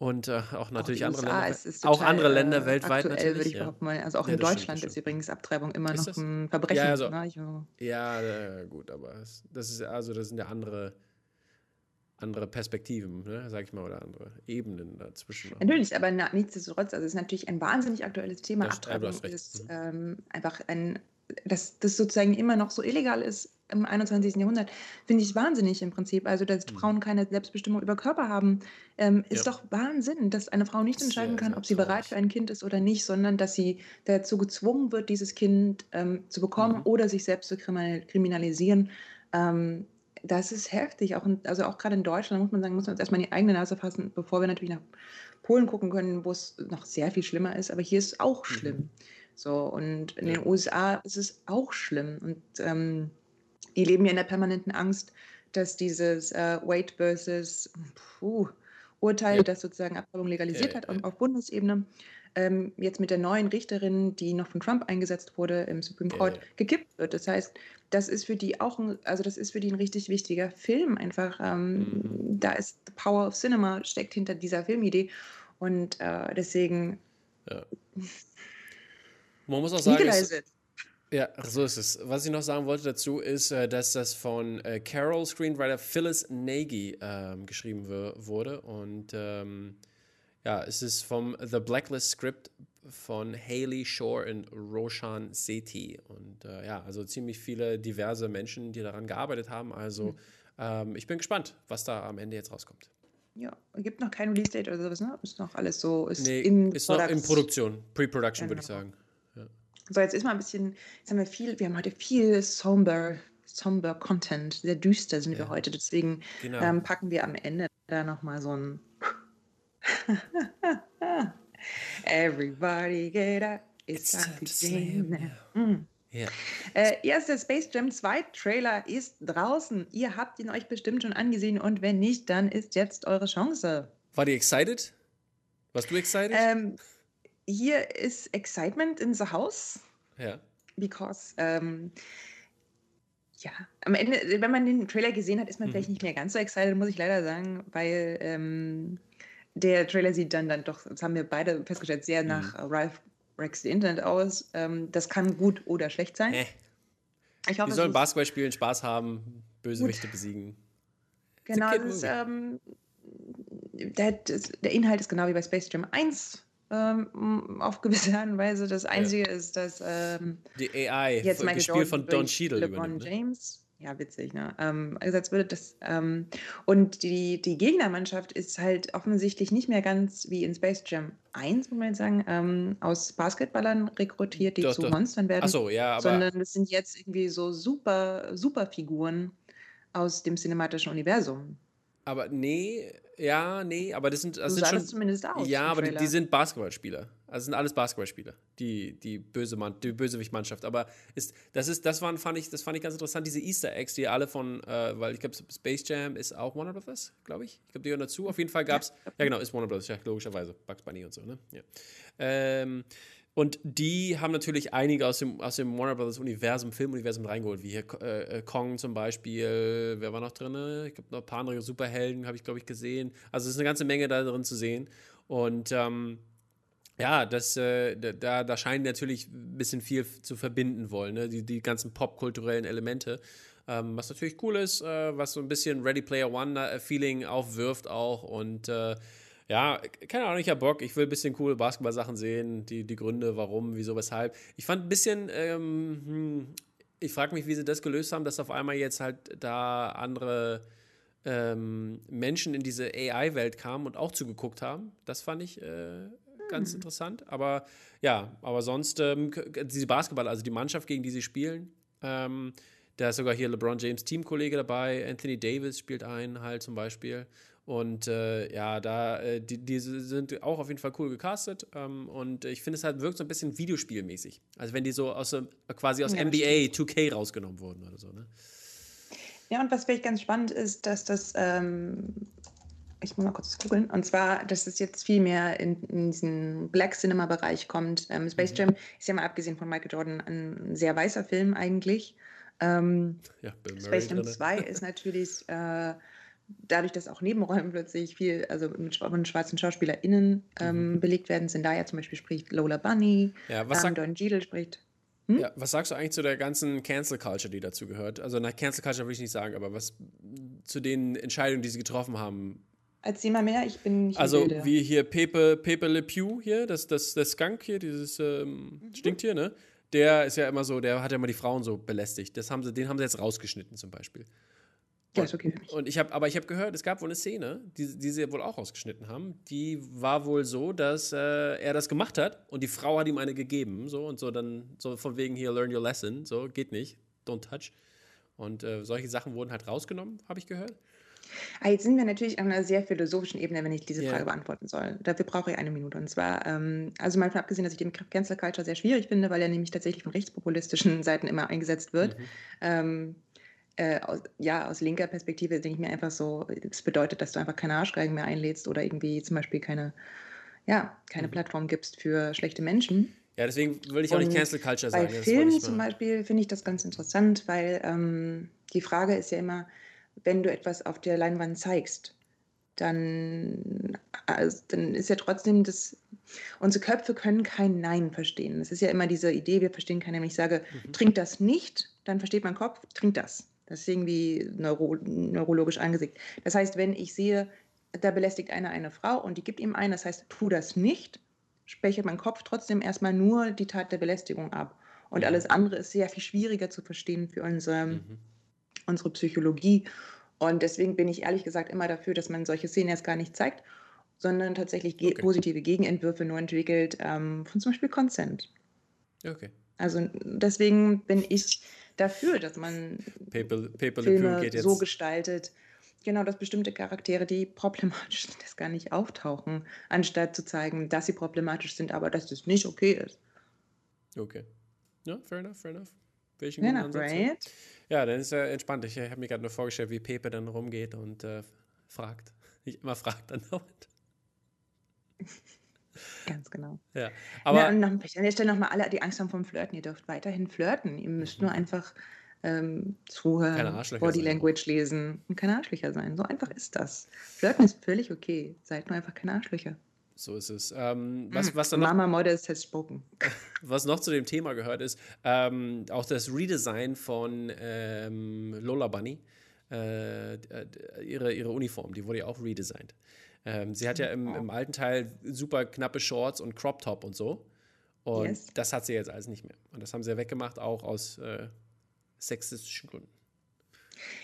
Und äh, auch natürlich auch andere USA Länder. ist auch total, andere Länder äh, weltweit aktuell, natürlich. würde ich ja. behaupten. mal. Also auch Ja, in stimmt, Deutschland ist stimmt. übrigens Abtreibung immer Ist noch das? ein Verbrechen. Ja, also- ne? ich, äh, Ja, gut, aber das ist also das sind ja andere, andere Perspektiven, ne, sag ich mal, oder andere Ebenen dazwischen. noch. Natürlich, aber na, nichtsdestotrotz, also es ist natürlich ein wahnsinnig aktuelles Thema. Das- Abtreibung ist Mhm. ähm, einfach ein, dass das sozusagen immer noch so illegal ist im 21. Jahrhundert, finde ich wahnsinnig im Prinzip. Also, dass Mhm. Frauen keine Selbstbestimmung über Körper haben, ähm, ist Ja. doch Wahnsinn, dass eine Frau nicht entscheiden kann, ob sie bereit für ein Kind ist oder nicht, sondern dass sie dazu gezwungen wird, dieses Kind ähm, zu bekommen Mhm. oder sich selbst zu kriminal kriminalisieren. Ähm, das ist heftig. Auch in, also auch gerade in Deutschland muss man sagen, muss man uns erstmal in die eigene Nase fassen, bevor wir natürlich nach Polen gucken können, wo es noch sehr viel schlimmer ist. Aber hier ist es auch Mhm. So, und in Ja. den USA ist es auch schlimm. Und ähm, die leben ja in der permanenten Angst, dass dieses äh, Wade versus puh, Urteil, Ja. das sozusagen Abtreibung legalisiert Ja, hat ja. auf, Bundesebene, ähm, jetzt mit der neuen Richterin, die noch von Trump eingesetzt wurde im Supreme Ja, Court, ja. gekippt wird. Das heißt, das ist für die auch ein, also das ist für die ein richtig wichtiger Film einfach. Ähm, Mhm. Da ist The Power of Cinema steckt hinter dieser Filmidee. Und äh, deswegen (laughs) Man muss auch sagen, it. ja, so ist es. Was ich noch sagen wollte dazu ist, äh, dass das von äh, Carol Screenwriter Phyllis Nagy ähm, geschrieben wur- wurde und ähm, ja, es ist vom The Blacklist Script von Haley Shore und Roshan Sethi und äh, ja, also ziemlich viele diverse Menschen, die daran gearbeitet haben. Also ähm, ich bin gespannt, was da am Ende jetzt rauskommt. Ja, gibt noch kein Release-Date oder sowas, ne? Ist noch alles so, ist Nee, in ist noch in. Produktion, Pre-Production würde ich Genau. sagen. So, jetzt ist mal ein bisschen, jetzt haben wir viel, wir haben heute viel somber, somber Content, sehr düster sind wir Ja. heute, deswegen Genau. ähm, packen wir am Ende da nochmal so ein (laughs) Everybody get up, it's, time to sing now. Mm. Ja. Äh, erster Space Jam 2 Trailer ist draußen. Ihr habt ihn euch bestimmt schon angesehen und wenn nicht, dann ist jetzt eure Chance. War die excited? Warst du excited? Ähm, hier ist Excitement in the House. ja. because ähm, ja, am Ende, wenn man den Trailer gesehen hat, ist man Mhm. vielleicht nicht mehr ganz so excited, muss ich leider sagen, weil ähm, der Trailer sieht dann dann doch, das haben wir beide festgestellt, sehr Mhm. nach äh, Ralph the Internet aus. Ähm, das kann gut oder schlecht sein. Äh. Ich Die hoffe, sollen es ist, Basketball spielen, Spaß haben, Bösewichte besiegen. genau, es ist, ähm, der, das, der Inhalt ist genau wie bei Space Jam 1 ähm, auf gewisse Art und Weise. Das Einzige ist, dass ähm, Die AI, jetzt Michael gespielt von Don Cheadle LeBron. Ne? James. Ja, witzig, ne? Ähm, gesetzt wird das. Ähm, und die, die Gegnermannschaft ist halt offensichtlich nicht mehr ganz wie in Space Jam 1, muss man jetzt sagen, ähm, aus Basketballern rekrutiert, die Doch, zu doch. Monstern werden. Achso, ja, aber sondern es sind jetzt irgendwie so super, super Figuren aus dem cinematischen Universum. Aber nee, ja, nee, aber das sind, das so sind sah schon. das zumindest aus. ja, aber die, die sind Basketballspieler. Also sind alles Basketballspieler, die, die böse Mann, die Bösewicht-Mannschaft. Aber ist, das ist, das waren, fand ich, das fand ich ganz interessant, diese Easter Eggs, die alle von, äh, weil ich glaube, Space Jam ist auch Warner Brothers, glaube ich. Ich glaube, die gehören dazu. Auf jeden Fall gab es, ja. genau, ist Warner Brothers, ja, logischerweise. Bugs Bunny und so, ne? Ja. Ähm, und die haben natürlich einige aus dem, aus dem Warner Brothers Universum, Filmuniversum reingeholt, wie hier äh, äh, Kong zum Beispiel. Wer war noch drin? Ich glaube, noch ein paar andere Superhelden habe ich, glaube ich, gesehen. Also es ist eine ganze Menge da drin zu sehen. Und ähm, ja, das, äh, da, da scheinen natürlich ein bisschen viel zu verbinden wollen, ne? die, die ganzen popkulturellen Elemente. Ähm, was natürlich cool ist, äh, was so ein bisschen Ready Player One-Feeling aufwirft auch. Und äh, ja, keine Ahnung, ich habe Bock. Ich will ein bisschen coole Basketball-Sachen sehen, die, die Gründe, warum, wieso, weshalb. Ich fand ein bisschen, ähm, hm, ich frage mich, wie sie das gelöst haben, dass auf einmal jetzt halt da andere ähm, Menschen in diese AI-Welt kamen und auch zugeguckt haben. Das fand ich äh, ganz interessant. Aber ja, aber sonst, ähm, diese Basketball, also die Mannschaft, gegen die sie spielen, ähm, da ist sogar hier LeBron James Teamkollege dabei, Anthony Davis spielt einen halt zum Beispiel. Und äh, ja, da, äh, die, die sind auch auf jeden Fall cool gecastet. Ähm, und ich finde, es halt wirkt so ein bisschen Videospielmäßig. Also wenn die so aus quasi aus ja, NBA 2K rausgenommen wurden oder so, ne? Ja, und was vielleicht ganz spannend ist, dass das, ähm, ich muss mal kurz googeln, und zwar, dass es jetzt viel mehr in, in diesen Black Cinema-Bereich kommt. Ähm, Space mhm. Jam ist ja mal abgesehen von Michael Jordan ein sehr weißer Film eigentlich. Ähm, ja, Space Jam 2 ist natürlich äh, dadurch, dass auch Nebenräume plötzlich viel, also mit, von schwarzen SchauspielerInnen ähm, mhm. belegt werden, Zendaya zum Beispiel spricht Lola Bunny, ja, was ähm, Don Cheadle spricht. Hm? Ja, was sagst du eigentlich zu der ganzen Cancel Culture, die dazu gehört? Also nach Cancel Culture will ich nicht sagen, aber was zu den Entscheidungen, die sie getroffen haben. Erzähl mal mehr, ich bin nicht Also wie hier Pepe, Pepe Le Pew hier, das, das, das Skunk hier, dieses ähm, mhm. Stinktier, ne? Der ist ja immer so, der hat ja immer die Frauen so belästigt. Das haben sie, den haben sie jetzt rausgeschnitten zum Beispiel. Ja, ist okay für mich. Und ich habe, aber ich habe gehört, es gab wohl eine Szene, die, die sie wohl auch rausgeschnitten haben. Die war wohl so, dass äh, er das gemacht hat und die Frau hat ihm eine gegeben, so und so dann so von wegen hier learn your lesson, so geht nicht, don't touch. Und äh, solche Sachen wurden halt rausgenommen, habe ich gehört. Ah, jetzt sind wir natürlich auf einer sehr philosophischen Ebene, wenn ich diese Frage yeah. beantworten soll. Dafür brauche ich eine Minute. Und zwar, ähm, also mal von abgesehen, dass ich den Begriff Cancel Culture sehr schwierig finde, weil er nämlich tatsächlich von rechtspopulistischen Seiten immer eingesetzt wird. Mhm. Ähm, äh, aus, ja, aus linker Perspektive denke ich mir einfach so, das bedeutet, dass du einfach keine Arschgeigen mehr einlädst oder irgendwie zum Beispiel keine, ja, keine mhm. Plattform gibst für schlechte Menschen. Ja, deswegen würde ich auch nicht Cancel Culture sagen. Bei Filmen zum Beispiel finde ich das ganz interessant, weil ähm, die Frage ist ja immer, wenn du etwas auf der Leinwand zeigst, dann, also, dann ist ja trotzdem das, unsere Köpfe können kein Nein verstehen. Das ist ja immer diese Idee, wir verstehen keinen, wenn ich sage, mhm. trink das nicht, dann versteht mein Kopf, trink das. Das ist irgendwie neuro neurologisch angesehen. Das heißt, wenn ich sehe, da belästigt einer eine Frau und die gibt ihm ein, das heißt, tu das nicht, speichert mein Kopf trotzdem erstmal nur die Tat der Belästigung ab. Und alles andere ist sehr viel schwieriger zu verstehen für unsere, mhm. unsere Psychologie. Und deswegen bin ich ehrlich gesagt immer dafür, dass man solche Szenen erst gar nicht zeigt, sondern tatsächlich okay. positive Gegenentwürfe nur entwickelt, ähm, von zum Beispiel Consent. Okay. Also deswegen bin ich dafür, dass man Paper, Paper Filme so gestaltet, genau, dass bestimmte Charaktere, die problematisch sind, das gar nicht auftauchen, anstatt zu zeigen, dass sie problematisch sind, aber dass das nicht okay ist. Okay. Ja, fair enough, fair enough. Welchen fair enough, right? Ja, dann ist ja entspannt. Ich habe mir gerade nur vorgestellt, wie Pepe dann rumgeht und äh, fragt. Ich immer fragt dann (laughs) dauernd. Ganz genau. Ja, aber ja, und noch, an der Stelle nochmal alle, die Angst haben vom Flirten. Ihr dürft weiterhin flirten. Ihr müsst mhm. nur einfach ähm, zuhören, Body Language sein. lesen und keine Arschlöcher sein. So einfach ist das. Flirten ist völlig okay. Seid nur einfach keine Arschlöcher. So ist es. Ähm, was, was dann noch, Mama Modest has spoken. (laughs) Was noch zu dem Thema gehört ist, ähm, auch das Redesign von ähm, Lola Bunny. Äh, ihre, ihre Uniform, die wurde ja auch redesigned. Ähm, sie hat ja im, im, alten Teil super knappe Shorts und Crop Top und so. Und yes. das hat sie jetzt alles nicht mehr. Und das haben sie ja weggemacht, auch aus äh, sexistischen Gründen.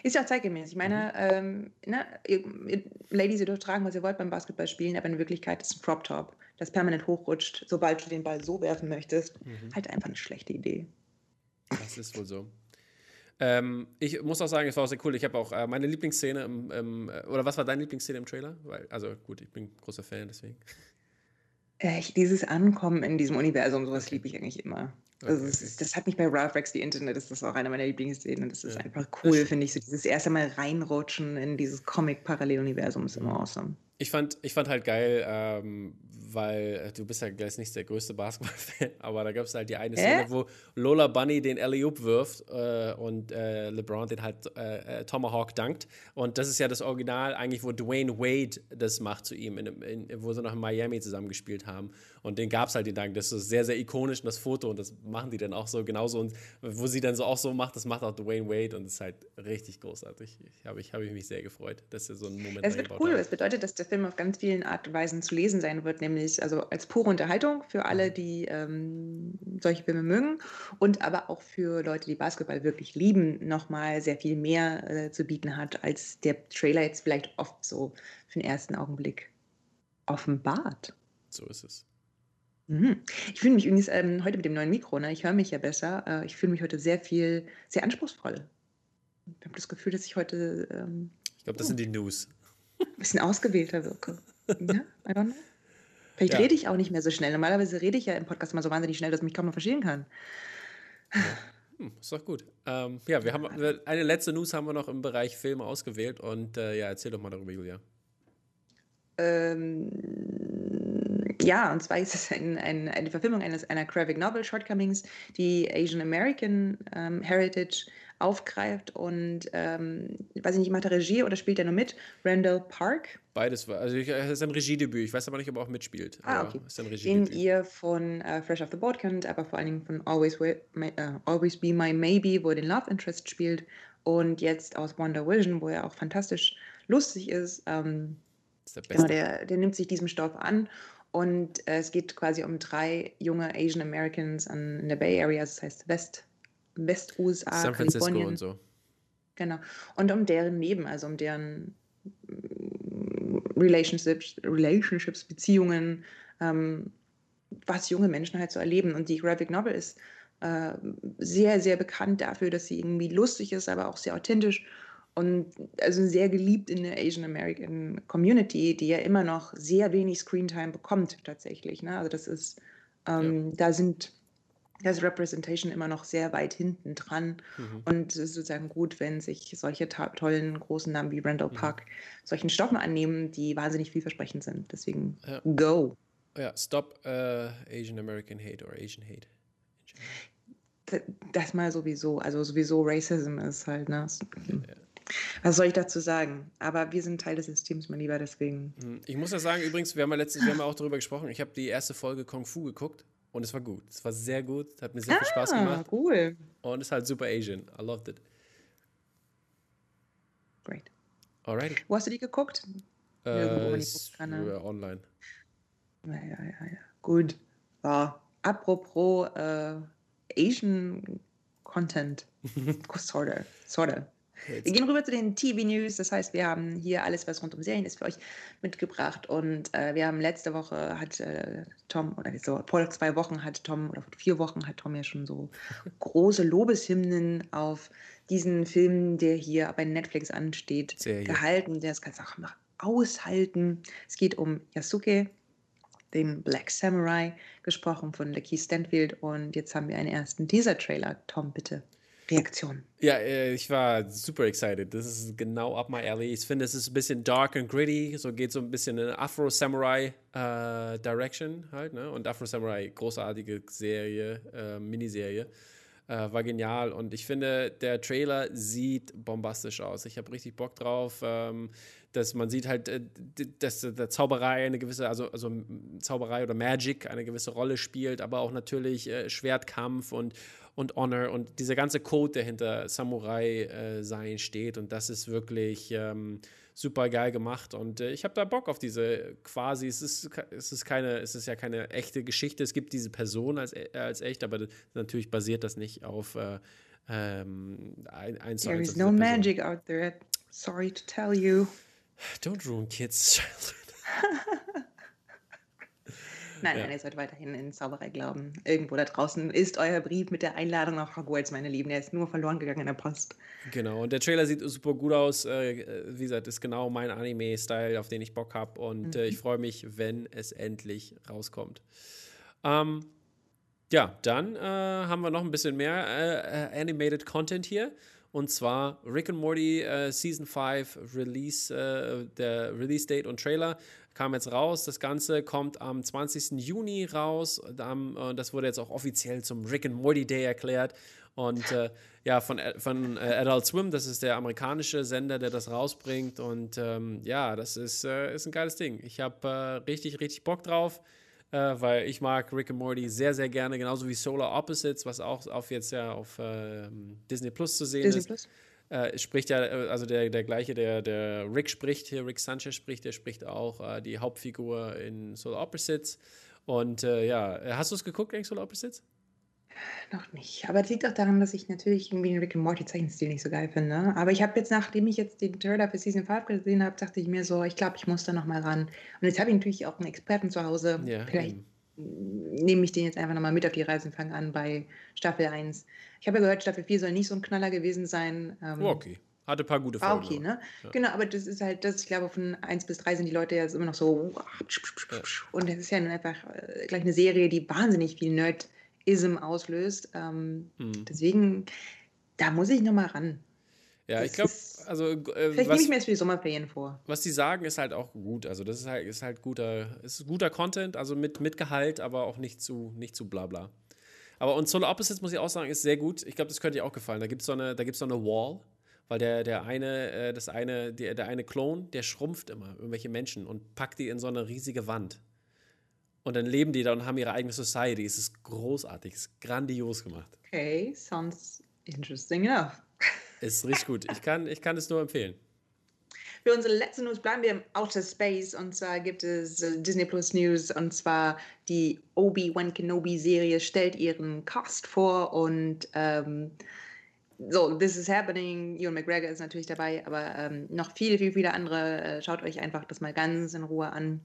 Ist ja auch zeitgemäß. Ich meine, mhm. ähm, ne, ihr, ihr, Ladies, ihr dürft tragen, was ihr wollt beim Basketball spielen, aber in Wirklichkeit ist ein Crop Top, das permanent hochrutscht, sobald du den Ball so werfen möchtest, mhm. halt einfach eine schlechte Idee. Das ist wohl so. Ähm, ich muss auch sagen, es war auch sehr cool. Ich habe auch äh, meine Lieblingsszene im, im, äh, oder was war deine Lieblingsszene im Trailer? Weil, also gut, ich bin großer Fan, deswegen. Äh, dieses Ankommen in diesem Universum, sowas liebe ich eigentlich immer. Also okay. ist, das hat mich bei Ralph Rex the Internet, das ist auch eine meiner Lieblingsszenen das ist ja. einfach cool, finde ich. So dieses erste Mal reinrutschen in dieses Comic-Paralleluniversum ist immer awesome. Ich fand, ich fand halt geil, ähm, weil äh, du bist ja gleich nicht der größte Basketball-Fan, (laughs) aber da gab es halt die eine Szene, äh? wo Lola Bunny den Alley-Oop wirft äh, und äh, LeBron den halt äh, äh, Tomahawk dankt. Und das ist ja das Original eigentlich, wo Dwayne Wade das macht zu ihm, in, in, wo sie noch in Miami zusammengespielt haben. Und den gab es halt den Dank. Das ist sehr, sehr ikonisch und das Foto und das machen die dann auch so genauso. Und wo sie dann so auch so macht, das macht auch Dwayne Wade und ist halt richtig großartig. Ich habe ich, hab ich mich sehr gefreut, dass er so einen Moment Es wird cool, es bedeutet, dass der Film auf ganz vielen Art und Weisen zu lesen sein wird, nämlich also als pure Unterhaltung für alle, mhm. die ähm, solche Filme mögen und aber auch für Leute, die Basketball wirklich lieben, nochmal sehr viel mehr äh, zu bieten hat, als der Trailer jetzt vielleicht oft so für den ersten Augenblick offenbart. So ist es. Mhm. Ich fühle mich übrigens ähm, heute mit dem neuen Mikro, ne? ich höre mich ja besser. Äh, ich fühle mich heute sehr viel, sehr anspruchsvoll. Ich habe das Gefühl, dass ich heute. Ähm, ich glaube, das oh. sind die News. Ein bisschen ausgewählter wirke. (laughs) Ja, I don't know. Vielleicht Ja. rede ich auch nicht mehr so schnell. Normalerweise rede ich ja im Podcast immer so wahnsinnig schnell, dass man mich kaum noch verstehen kann. Hm, ist doch gut. Ähm, ja, wir haben eine letzte News haben wir noch im Bereich Filme ausgewählt und äh, ja, erzähl doch mal darüber, Julia. Ähm, ja, und zwar ist es ein, ein, eine Verfilmung eines, einer Graphic Novel Shortcomings, die Asian American ähm, Heritage aufgreift und ähm, weiß ich nicht, macht er Regie oder spielt er nur mit? Randall Park, Beides war, also ich, es ist ein Regiedebüt. Ich weiß aber nicht, ob er auch mitspielt. Ah, okay. Ist ein den ihr von äh, Fresh Off the Boat kennt, aber vor allen Dingen von Always, My, äh, Always Be My Maybe, wo er den Love Interest spielt und jetzt aus Wonder Vision, wo er auch fantastisch lustig ist. Ähm, Das ist der Genau, der, der nimmt sich diesem Stoff an und äh, es geht quasi um drei junge Asian Americans an, in der Bay Area, das heißt West, West-USA, San Francisco Kalifornien. und so. Genau. Und um deren Leben, also um deren mm, Relationships, Relationships Beziehungen, ähm, was junge Menschen halt so erleben. Und die Graphic Novel ist äh, sehr, sehr bekannt dafür, dass sie irgendwie lustig ist, aber auch sehr authentisch und also sehr geliebt in der Asian American Community, die ja immer noch sehr wenig Screentime bekommt tatsächlich. Ne? Also das ist, ähm, da sind das Representation immer noch sehr weit hinten dran. Mhm. Und es ist sozusagen gut, wenn sich solche tollen großen Namen wie Randall Mhm. Park solchen Stoffen annehmen, die wahnsinnig vielversprechend sind. Deswegen Ja. go. Ja, Stop äh, Asian American Hate oder Asian Hate. Das mal sowieso. Also sowieso Racism ist halt, ne? Was soll ich dazu sagen? Aber wir sind Teil des Systems, mein Lieber, deswegen. Hm, Ich muss ja sagen, übrigens, wir haben ja letztens, wir haben ja auch darüber gesprochen. Ich habe die erste Folge Kung Fu geguckt und es war gut. Es war sehr gut, hat mir sehr viel Spaß Ah, gemacht cool. und ist halt super Asian. I loved it. Great. Alrighty. Wo hast du die geguckt? Äh, ich gucken kann, ne? ja, online. Ja, ja, ja, ja. Gut. Ja. Apropos äh, Asian Content. (laughs) sorta. Sorta. Wir gehen rüber zu den TV-News. Das heißt, wir haben hier alles, was rund um Serien ist, für euch mitgebracht. Und äh, wir haben letzte Woche hat äh, Tom, oder so, vor zwei Wochen hat Tom, oder vor vier Wochen hat Tom ja schon so (laughs) große Lobeshymnen auf diesen Film, der hier bei Netflix ansteht, Serie. gehalten. Der es auch noch aushalten. Es geht um Yasuke, den Black Samurai, gesprochen von Lakeith Stanfield. Und jetzt haben wir einen ersten Teaser-Trailer. Tom, bitte. Reaktion. Ja, äh, ich war super excited. Das ist genau up my alley. Ich finde, es ist ein bisschen dark and gritty. So geht so ein bisschen in Afro-Samurai-Direction halt. Ne? Und Afro-Samurai, großartige Serie, äh, Miniserie. Äh, war genial. Und ich finde, der Trailer sieht bombastisch aus. Ich habe richtig Bock drauf. Ähm, dass man sieht halt, äh, dass der Zauberei eine gewisse, also, also Zauberei oder Magic eine gewisse Rolle spielt, aber auch natürlich äh, Schwertkampf und, und Honor und dieser ganze Code, der hinter Samurai äh, sein steht. Und das ist wirklich ähm, super geil gemacht. Und äh, ich habe da Bock auf diese quasi, es ist, es ist keine, es ist ja keine echte Geschichte. Es gibt diese Person als, äh, als echt, aber das, natürlich basiert das nicht auf äh, ähm, ein, eins zu There is no magic out there. Sorry to tell you. Don't ruin kids' childhood. (laughs) Nein, Ja. nein, ihr sollt weiterhin in Zauberei glauben. Irgendwo da draußen ist euer Brief mit der Einladung nach Hogwarts, meine Lieben. Der ist nur verloren gegangen in der Post. Genau, und der Trailer sieht super gut aus. Äh, wie gesagt, ist genau mein Anime-Style, auf den ich Bock habe. Und äh, ich freue mich, wenn es endlich rauskommt. Ähm, ja, dann äh, haben wir noch ein bisschen mehr äh, äh, Animated Content hier. Und zwar Rick and Morty äh, Season 5 Release, äh, der Release Date und Trailer kam jetzt raus. Das Ganze kommt am 20. Juni raus. Äh, das wurde jetzt auch offiziell zum Rick and Morty Day erklärt. Und äh, ja, von, von äh, Adult Swim, das ist der amerikanische Sender, der das rausbringt. Und ähm, ja, das ist, äh, ist ein geiles Ding. Ich habe äh, richtig, richtig Bock drauf äh, weil ich mag Rick and Morty sehr, sehr gerne, genauso wie Solar Opposites, was auch auf jetzt ja auf ähm, Disney Plus zu sehen Disney ist. Plus? Äh, spricht ja, äh, also der, der gleiche, der, der Rick spricht hier, Rick Sanchez spricht, der spricht auch äh, die Hauptfigur in Solar Opposites. Und äh, ja, hast du es geguckt, eigentlich Solar Opposites? Noch nicht. Aber es liegt auch daran, dass ich natürlich irgendwie den Rick and Morty Zeichenstil nicht so geil finde. Aber ich habe jetzt, nachdem ich jetzt den Trailer für Season 5 gesehen habe, dachte ich mir so, ich glaube, ich muss da nochmal ran. Und jetzt habe ich natürlich auch einen Experten zu Hause. Ja, Vielleicht eben. Nehme ich den jetzt einfach nochmal mit auf die Reise und fange an bei Staffel 1. Ich habe ja gehört, Staffel 4 soll nicht so ein Knaller gewesen sein. Ähm, Oh, okay. Hatte ein paar gute War Folgen. okay, aber- ne? Ja. Genau, aber das ist halt, das, ich glaube, von 1 bis 3 sind die Leute jetzt immer noch so. Und das ist ja nun einfach äh, gleich eine Serie, die wahnsinnig viel Nerdism auslöst. Ähm, Hm. deswegen, da muss ich nochmal ran. Ja, Das ich glaube, also äh, Vielleicht nehme was, ich mir jetzt für die Sommerferien vor. was die sagen, ist halt auch gut. Also das ist halt, ist halt guter, ist guter Content, also mit, mit Gehalt, aber auch nicht zu, nicht zu blabla. Aber und Solar Opposites, muss ich auch sagen, ist sehr gut. Ich glaube, das könnte dir auch gefallen. Da gibt es so da gibt's so eine Wall, weil der, der eine, äh, das eine, der, der eine Klon, der schrumpft immer, irgendwelche Menschen und packt die in so eine riesige Wand. Und dann leben die da und haben ihre eigene Society. Es ist großartig, es ist grandios gemacht. Okay, sounds interesting enough. Ist richtig gut. Ich kann, ich kann es nur empfehlen. Für unsere letzte News bleiben wir im Outer Space und zwar gibt es äh, Disney Plus News und zwar die Obi-Wan Kenobi Serie stellt ihren Cast vor und ähm, so, This is Happening, Ewan McGregor ist natürlich dabei, aber ähm, noch viele, viele, viele andere. Äh, schaut euch einfach das mal ganz in Ruhe an.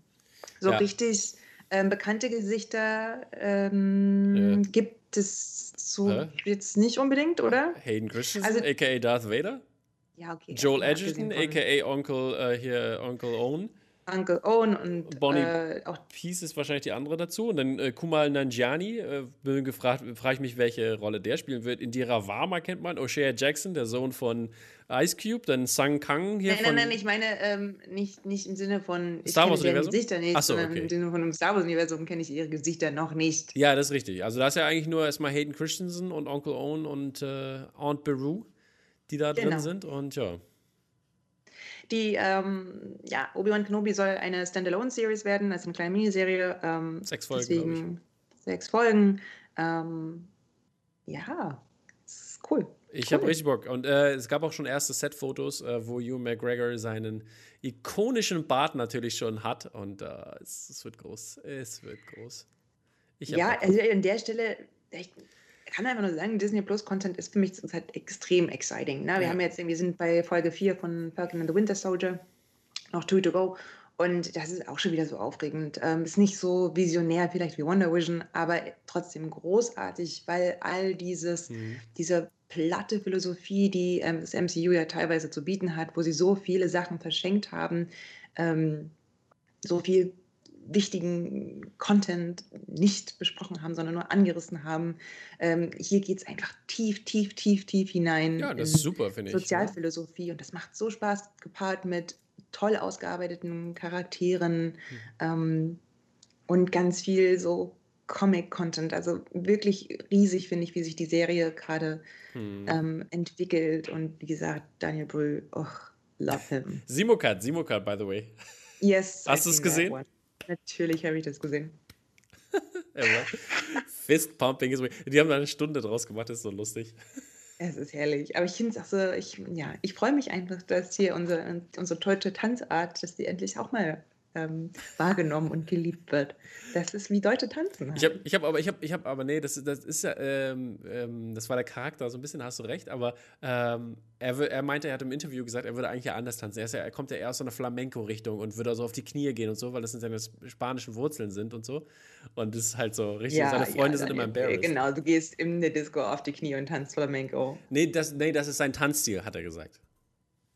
So Ja. richtig ähm, bekannte Gesichter ähm, gibt es so Hä? jetzt nicht unbedingt, oder? Hayden Christensen, Also- a.k.a. Darth Vader. Ja, okay. Joel Edgerton, a.k.a. Onkel, äh, hier, Onkel Owen. Uncle Owen und Bonnie äh, auch Peace ist wahrscheinlich die andere dazu. Und dann äh, Kumal Nanjiani, äh, bin gefragt, frage ich mich, welche Rolle der spielen wird. Indira Varma kennt man, O'Shea Jackson, der Sohn von Ice Cube, dann Sang Kang hier Nein, von... nein, nein, ich meine ähm, nicht, nicht im Sinne von ich Star Wars Universum? Gesichter nicht, Ach so, sondern okay. im Sinne von dem Star Wars Universum kenne ich ihre Gesichter noch nicht. Ja, das ist richtig. Also da ist ja eigentlich nur erstmal Hayden Christensen und Onkel Owen und äh, Aunt Beru, die da Genau. drin sind. Und ja, Die, ähm, ja, Obi-Wan Kenobi soll eine Standalone-Series werden, also eine kleine Miniserie. Ähm, Sechs Folgen, Deswegen sechs Folgen. Ähm, ja, ist cool. ich Cool. habe richtig Bock. Und äh, es gab auch schon erste Set-Fotos, äh, wo Hugh McGregor seinen ikonischen Bart natürlich schon hat. Und äh, es, es wird groß. Es wird groß. Ja, also an der Stelle, ich kann einfach nur sagen, Disney Plus Content ist für mich zurzeit extrem exciting. Ne? Wir Ja. haben jetzt, wir sind bei Folge 4 von Falcon and the Winter Soldier, noch two to go. Und das ist auch schon wieder so aufregend. Ähm, ist nicht so visionär vielleicht wie Wonder Vision, aber trotzdem großartig, weil all dieses, Mhm. diese platte Philosophie, die ähm, das MCU ja teilweise zu bieten hat, wo sie so viele Sachen verschenkt haben, ähm, so viel wichtigen Content nicht besprochen haben, sondern nur angerissen haben. Ähm, hier geht es einfach tief, tief, tief, tief hinein Ja, das ist super, finde ich. Sozialphilosophie und das macht so Spaß, gepaart mit toll ausgearbeiteten Charakteren Mhm. ähm, und ganz viel so Comic-Content. Also wirklich riesig finde ich, wie sich die Serie gerade Hm. ähm, entwickelt und wie gesagt, Daniel Brühl, oh, love him. Simokat, Simokat, by the way. Yes. Hast seen that gesehen? one. Natürlich habe ich das gesehen. (laughs) Fist pumping is way. Die haben da eine Stunde draus gemacht, das ist so lustig. Es ist herrlich. Aber ich finde es auch so, ich, ja, ich freue mich einfach, dass hier unsere, unsere deutsche Tanzart, dass die endlich auch mal ähm, wahrgenommen und geliebt wird. Das ist wie Deutsche tanzen. Ich habe ich hab aber, ich habe, ich hab, aber nee, das, ist- das ist ja, ähm, ähm, das war der Charakter, so ein bisschen hast du recht, aber ähm, er, er meinte, er hat im Interview gesagt, er würde eigentlich ja anders tanzen. Er, ja, er kommt ja eher aus so einer Flamenco-Richtung und würde so auf die Knie gehen und so, weil das in seine sp- spanischen Wurzeln sind und so. Und das ist halt so richtig. seine Freunde sind immer embarrassed. Genau, du gehst in der Disco auf die Knie und tanzt Flamenco. Nee, das, nee, das ist sein Tanzstil, hat er gesagt.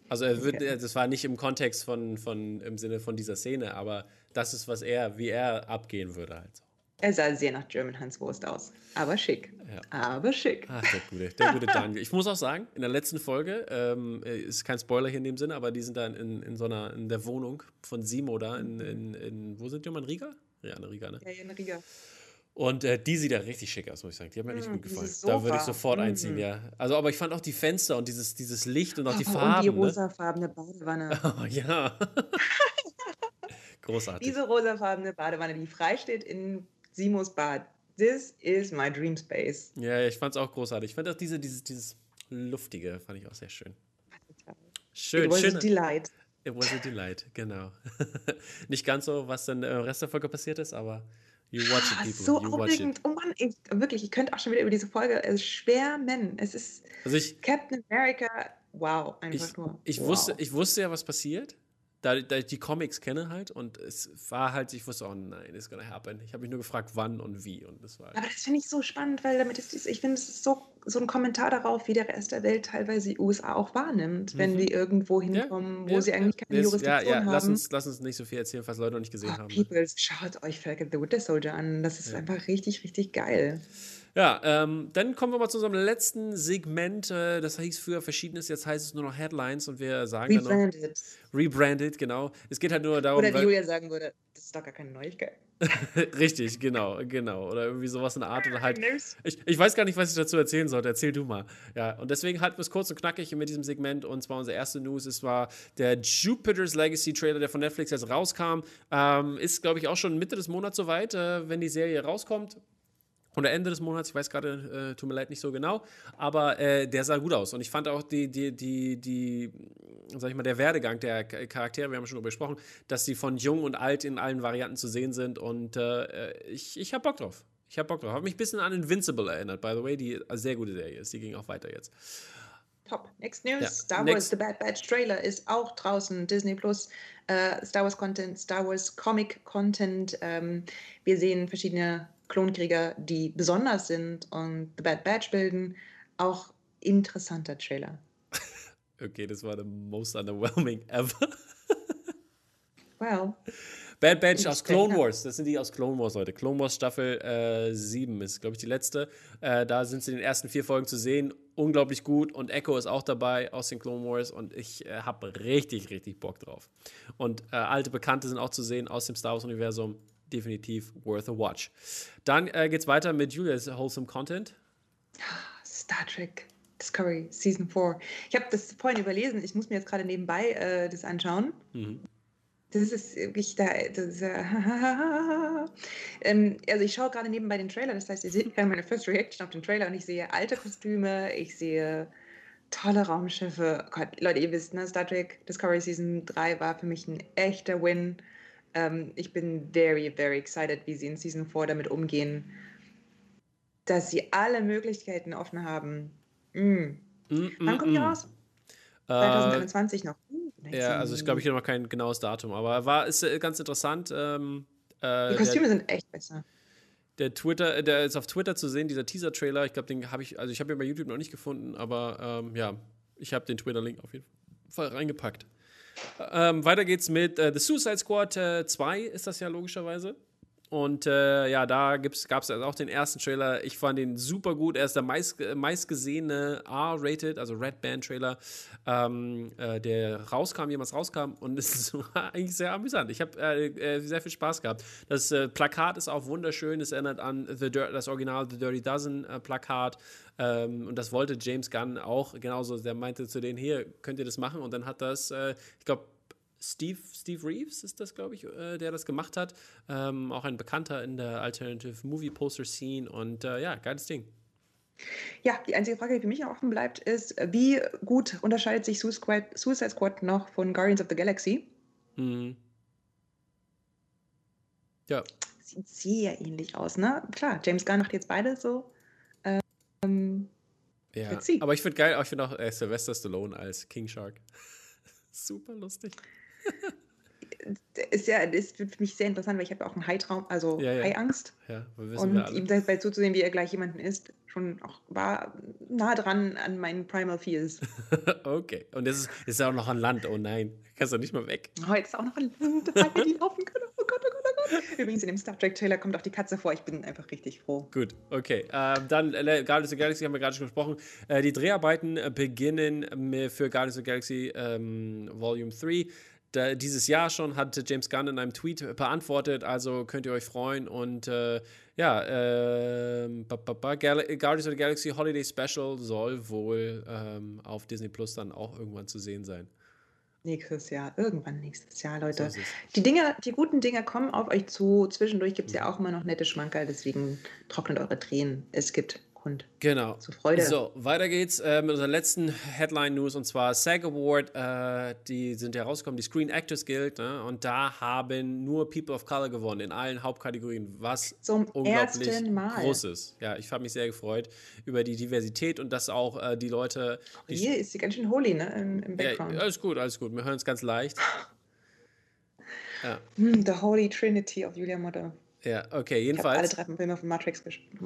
Also er wird, Okay. das war nicht im Kontext von, von, im Sinne von dieser Szene, aber das ist, was er, wie er abgehen würde halt. so. Er sah sehr nach German Hans Wurst aus. Aber schick. Ja. Aber schick. Ach, der gute, der gute (laughs) Daniel. Ich muss auch sagen, in der letzten Folge, ähm, ist kein Spoiler hier in dem Sinne, aber die sind da in, in so einer, in der Wohnung von Simo da, in, in, in wo sind die immer, in Riga? Ja, in Riga, ne? Ja, eine Riga. Und äh, die sieht ja richtig schick aus, muss ich sagen. Die hat mir richtig Mm, gut gefallen. Da würde ich sofort Mm. einziehen, ja. Also, aber ich fand auch die Fenster und dieses, dieses Licht und auch die Oh, Farben. und die ne? rosafarbene Badewanne. (laughs) Oh, ja. (laughs) Großartig. Diese rosafarbene Badewanne, die frei steht in Simos Bad. This is my dream space. Ja, ja, ich fand es auch großartig. Ich fand auch diese, dieses, dieses Luftige, fand ich auch sehr schön. Schön, It was schön. a delight. It was a delight, genau. (laughs) Nicht ganz so, was dann im Rest der Folge passiert ist, aber you watch it, Ah, people. so you aufregend. Oh Mann, ich, wirklich, ich könnte auch schon wieder über diese Folge äh, schwärmen. Es ist Also ich, Captain America. Wow, einfach ich, nur. ich, wow. wusste, ich wusste ja, was passiert. Da, da ich die Comics kenne halt und es war halt, ich wusste, oh nein, it's gonna happen. Ich habe mich nur gefragt, wann und wie und das war. Halt Aber das finde ich so spannend, weil damit ist, ich finde, es ist so, so ein Kommentar darauf, wie der Rest der Welt teilweise die USA auch wahrnimmt, mhm. wenn die irgendwo hinkommen, ja, wo ja, sie eigentlich keine ja, Jurisdiktion ja, ja. haben. Lass uns, lass uns nicht so viel erzählen, was Leute noch nicht gesehen oh, haben. Ne? People, schaut euch Falcon the Winter Soldier an. Das ist einfach richtig, richtig geil. Ja, ähm, dann kommen wir mal zu unserem letzten Segment. Äh, das hieß früher Verschiedenes, jetzt heißt es nur noch Headlines und wir sagen Rebranded. dann noch. Rebranded, genau. Es geht halt nur darum. Oder wie Julia sagen würde, das ist doch gar keine Neuigkeit. (laughs) Richtig, genau, genau. Oder irgendwie sowas in der Art. Oder halt. Ich, ich weiß gar nicht, was ich dazu erzählen sollte. Erzähl du mal. Ja, und deswegen halten wir es kurz und knackig mit diesem Segment. Und zwar unsere erste News. Es war der Jupiter's Legacy Trailer, der von Netflix jetzt rauskam. Ähm, ist, glaube ich, auch schon Mitte des Monats soweit, äh, wenn die Serie rauskommt oder Ende des Monats, ich weiß gerade, äh, tut mir leid, nicht so genau, aber äh, der sah gut aus. Und ich fand auch die, die, die, die, sag ich mal, der Werdegang der Charaktere, wir haben schon darüber gesprochen, dass sie von jung und alt in allen Varianten zu sehen sind und äh, ich, ich habe Bock drauf. Ich habe Bock drauf. Habe mich ein bisschen an Invincible erinnert, by the way, die sehr gute Serie ist. Die ging auch weiter jetzt. Top. Next News: ja. Star Next. Wars The Bad Batch Trailer ist auch draußen. Disney Plus, äh, Star Wars Content, Star Wars Comic Content. Ähm, wir sehen verschiedene Klonkrieger, die besonders sind und The Bad Batch bilden, auch interessanter Trailer. okay, das war the most underwhelming (laughs) ever. well. Bad Batch aus Clone Wars, das sind die aus Clone Wars, Leute. Clone Wars Staffel äh, 7 ist, glaube ich, die letzte. Äh, da sind sie in den ersten vier Folgen zu sehen. Unglaublich gut. Und Echo ist auch dabei aus den Clone Wars. Und ich äh, habe richtig, richtig Bock drauf. Und äh, alte Bekannte sind auch zu sehen aus dem Star Wars-Universum definitiv worth a watch. Dann äh, geht's weiter mit Julia's Wholesome Content. Star Trek Discovery Season 4. Ich habe das vorhin überlesen. Ich muss mir jetzt gerade nebenbei äh, das anschauen. Mhm. Das ist wirklich da. Das, äh, (laughs) ähm, also ich schaue gerade nebenbei den Trailer. Das heißt, ihr seht meine First Reaction auf den Trailer und ich sehe alte Kostüme. Ich sehe tolle Raumschiffe. Gott, Leute, ihr wisst, ne? Star Trek Discovery Season 3 war für mich ein echter Win. Ähm, ich bin very, very excited, wie sie in Season 4 damit umgehen, dass sie alle Möglichkeiten offen haben. Mm. Mm, Wann kommt die mm. raus? 2023 äh, noch. Uh, ja, also ich glaube, ich habe noch kein genaues Datum, aber war ist äh, ganz interessant. Ähm, äh, die Kostüme der, sind echt besser. Der Twitter, der ist auf Twitter zu sehen, dieser Teaser-Trailer. Ich glaube, den habe ich, also ich habe ihn bei YouTube noch nicht gefunden, aber ähm, ja, ich habe den Twitter-Link auf jeden Fall reingepackt. Ähm, weiter geht's mit äh, The Suicide Squad äh, 2, ist das ja logischerweise. Und äh, ja, da gab es auch den ersten Trailer. Ich fand den super gut. Er ist der meist, meistgesehene R-Rated, also Red Band Trailer, ähm, äh, der rauskam, jemals rauskam. Und (laughs) es war eigentlich sehr amüsant. Ich habe äh, äh, sehr viel Spaß gehabt. Das äh, Plakat ist auch wunderschön. Es erinnert an The Dirt, das Original The Dirty Dozen äh. Ähm, und das wollte James Gunn auch genauso. Der meinte zu denen, hier könnt ihr das machen. Und dann hat das, ich glaube, Steve, Steve Reeves ist das, glaube ich, äh, der das gemacht hat. Ähm, auch ein Bekannter in der Alternative Movie Poster Scene und äh, ja, geiles Ding. Ja, die einzige Frage, die für mich offen bleibt, ist, wie gut unterscheidet sich Suicide Squad noch von Guardians of the Galaxy? Mhm. Ja. Sieht sehr ähnlich aus, ne? Klar, James Gunn macht jetzt beide so. Ähm, ja, aber ich finde geil, ich finde auch äh, Sylvester Stallone als King Shark. (laughs) Super lustig ist ja, das wird für mich sehr interessant, weil ich habe auch einen Hai-Traum, also ja, ja. Hai-Angst. Ja, und ihm dabei zuzusehen, wie er gleich jemanden ist, schon auch war nah dran an meinen Primal Fears. (laughs) okay. Und das ist, ist auch noch an Land. Oh nein, kannst du nicht mal weg. Heute ist auch noch an Land, (laughs) die laufen können. Oh Gott, oh Gott, oh Gott. Übrigens in dem Star Trek Trailer kommt auch die Katze vor. Ich bin einfach richtig froh. Gut, okay. Ähm, dann äh, Guardians of the Galaxy haben wir gerade schon gesprochen. Äh, die Dreharbeiten beginnen für Guardians of the Galaxy ähm, Volume 3 dieses Jahr schon, hat James Gunn in einem Tweet beantwortet, also könnt ihr euch freuen. Und äh, ja, äh, Guardians of the Galaxy Holiday Special soll wohl ähm, auf Disney Plus dann auch irgendwann zu sehen sein. Nächstes Jahr, irgendwann nächstes Jahr, Leute. So die Dinge, die guten Dinge kommen auf euch zu. Zwischendurch gibt es ja auch immer noch nette Schmankerl, deswegen trocknet eure Tränen. Es gibt und genau. zur Freude. So, weiter geht's äh, mit unserer letzten Headline-News und zwar SAG Award. Äh, die sind herausgekommen, die Screen Actors Guild. Ne? Und da haben nur People of Color gewonnen in allen Hauptkategorien, was Zum unglaublich groß ist. Ja, ich habe mich sehr gefreut über die Diversität und dass auch äh, die Leute. Die Hier ist sie ganz schön holy, ne? Im, im Background. Ja, alles gut, alles gut. Wir hören es ganz leicht. (laughs) Ja. Hm, The Holy Trinity of Julia Motter. Ja, okay, jedenfalls. Ich alle drei Filme von Matrix gespielt.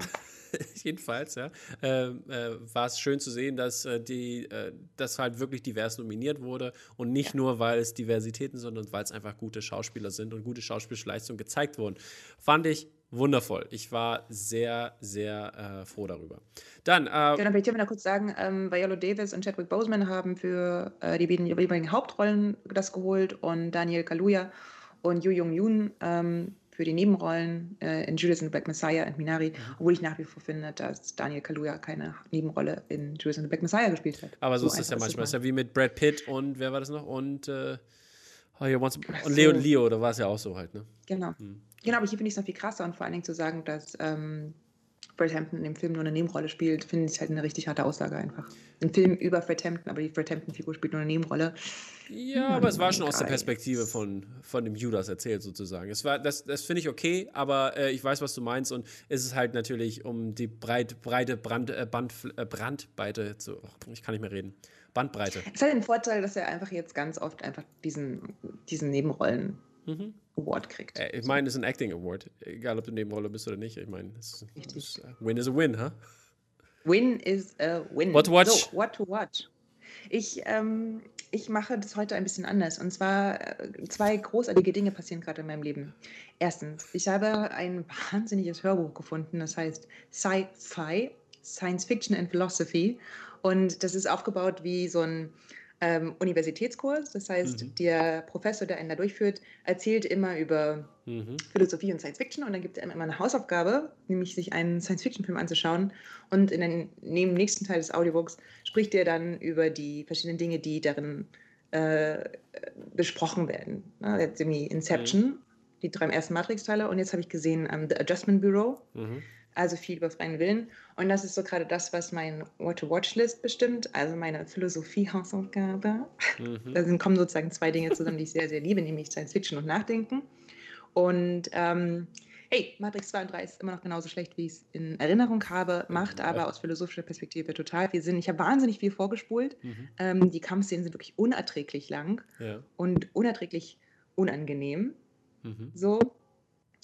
(laughs) jedenfalls, ja, äh, äh, war es schön zu sehen, dass äh, die, äh, das halt wirklich divers nominiert wurde und nicht ja. nur, weil es Diversitäten sind, sondern weil es einfach gute Schauspieler sind und gute Schauspielleistungen gezeigt wurden. Fand ich wundervoll. Ich war sehr, sehr äh, froh darüber. Dann. Äh, will ich mal kurz sagen: ähm, Viola Davis und Chadwick Boseman haben für äh, die beiden jeweiligen Hauptrollen das geholt und Daniel Kaluuya und Yu Jung Yoon ähm, für die Nebenrollen äh, in Judas and the Black Messiah und Minari, mhm. obwohl ich nach wie vor finde, dass Daniel Kaluuya keine Nebenrolle in Judas and the Black Messiah gespielt hat. Aber so, so ist es ja manchmal. Ist ja wie mit Brad Pitt und wer war das noch? Und, äh, oh, und Leo und Leo, da war es ja auch so halt, ne? Genau. Mhm. Genau, aber hier finde ich es noch viel krasser und vor allen Dingen zu sagen, dass ähm, Fred Hampton in dem Film nur eine Nebenrolle spielt, finde ich halt eine richtig harte Aussage einfach. Ein Film über Fred Hampton, aber die Fred Hampton-Figur spielt nur eine Nebenrolle. Ja, aber es war schon aus der Perspektive von, von dem Judas erzählt sozusagen. Es war, das das finde ich okay, aber äh, ich weiß, was du meinst und es ist halt natürlich um die breit, breite Brand, äh, Band, äh, Brandweite zu. Oh, ich kann nicht mehr reden. Bandbreite. Es hat den Vorteil, dass er einfach jetzt ganz oft einfach diesen, diesen Nebenrollen mhm. Award kriegt. Äh, ich meine, es ist ein Acting Award, egal ob du Nebenrolle bist oder nicht. Ich meine, Win is a win, huh? Win is a win. What to watch? So, what to watch. Ich, ähm, ich mache das heute ein bisschen anders. Und zwar äh, zwei großartige Dinge passieren gerade in meinem Leben. Erstens, ich habe ein wahnsinniges Hörbuch gefunden, das heißt Sci-Fi, Science Fiction and Philosophy. Und das ist aufgebaut wie so ein ähm, Universitätskurs. Das heißt, mhm. der Professor, der einen da durchführt, erzählt immer über mhm. Philosophie und Science Fiction und dann gibt er immer eine Hausaufgabe, nämlich sich einen Science-Fiction-Film anzuschauen. Und in den, neben dem nächsten Teil des Audiobooks spricht er dann über die verschiedenen Dinge, die darin äh, besprochen werden. Na, jetzt irgendwie Inception, mhm. die drei ersten Matrix-Teile und jetzt habe ich gesehen um, ähm, The Adjustment Bureau. Mhm also viel über freien Willen. Und das ist so gerade das, was mein What-to-Watch-List bestimmt, also meine Philosophie-Hausaufgabe. Mhm. Da kommen sozusagen zwei Dinge zusammen, die ich sehr, sehr liebe, nämlich Science Fiction und Nachdenken. Und ähm, hey, Matrix 2 und 3 ist immer noch genauso schlecht, wie ich es in Erinnerung habe, macht aber aus philosophischer Perspektive total viel Sinn. Ich habe wahnsinnig viel vorgespult. Mhm. Ähm, die Kampfszenen sind wirklich unerträglich lang ja. und unerträglich unangenehm. Mhm. So,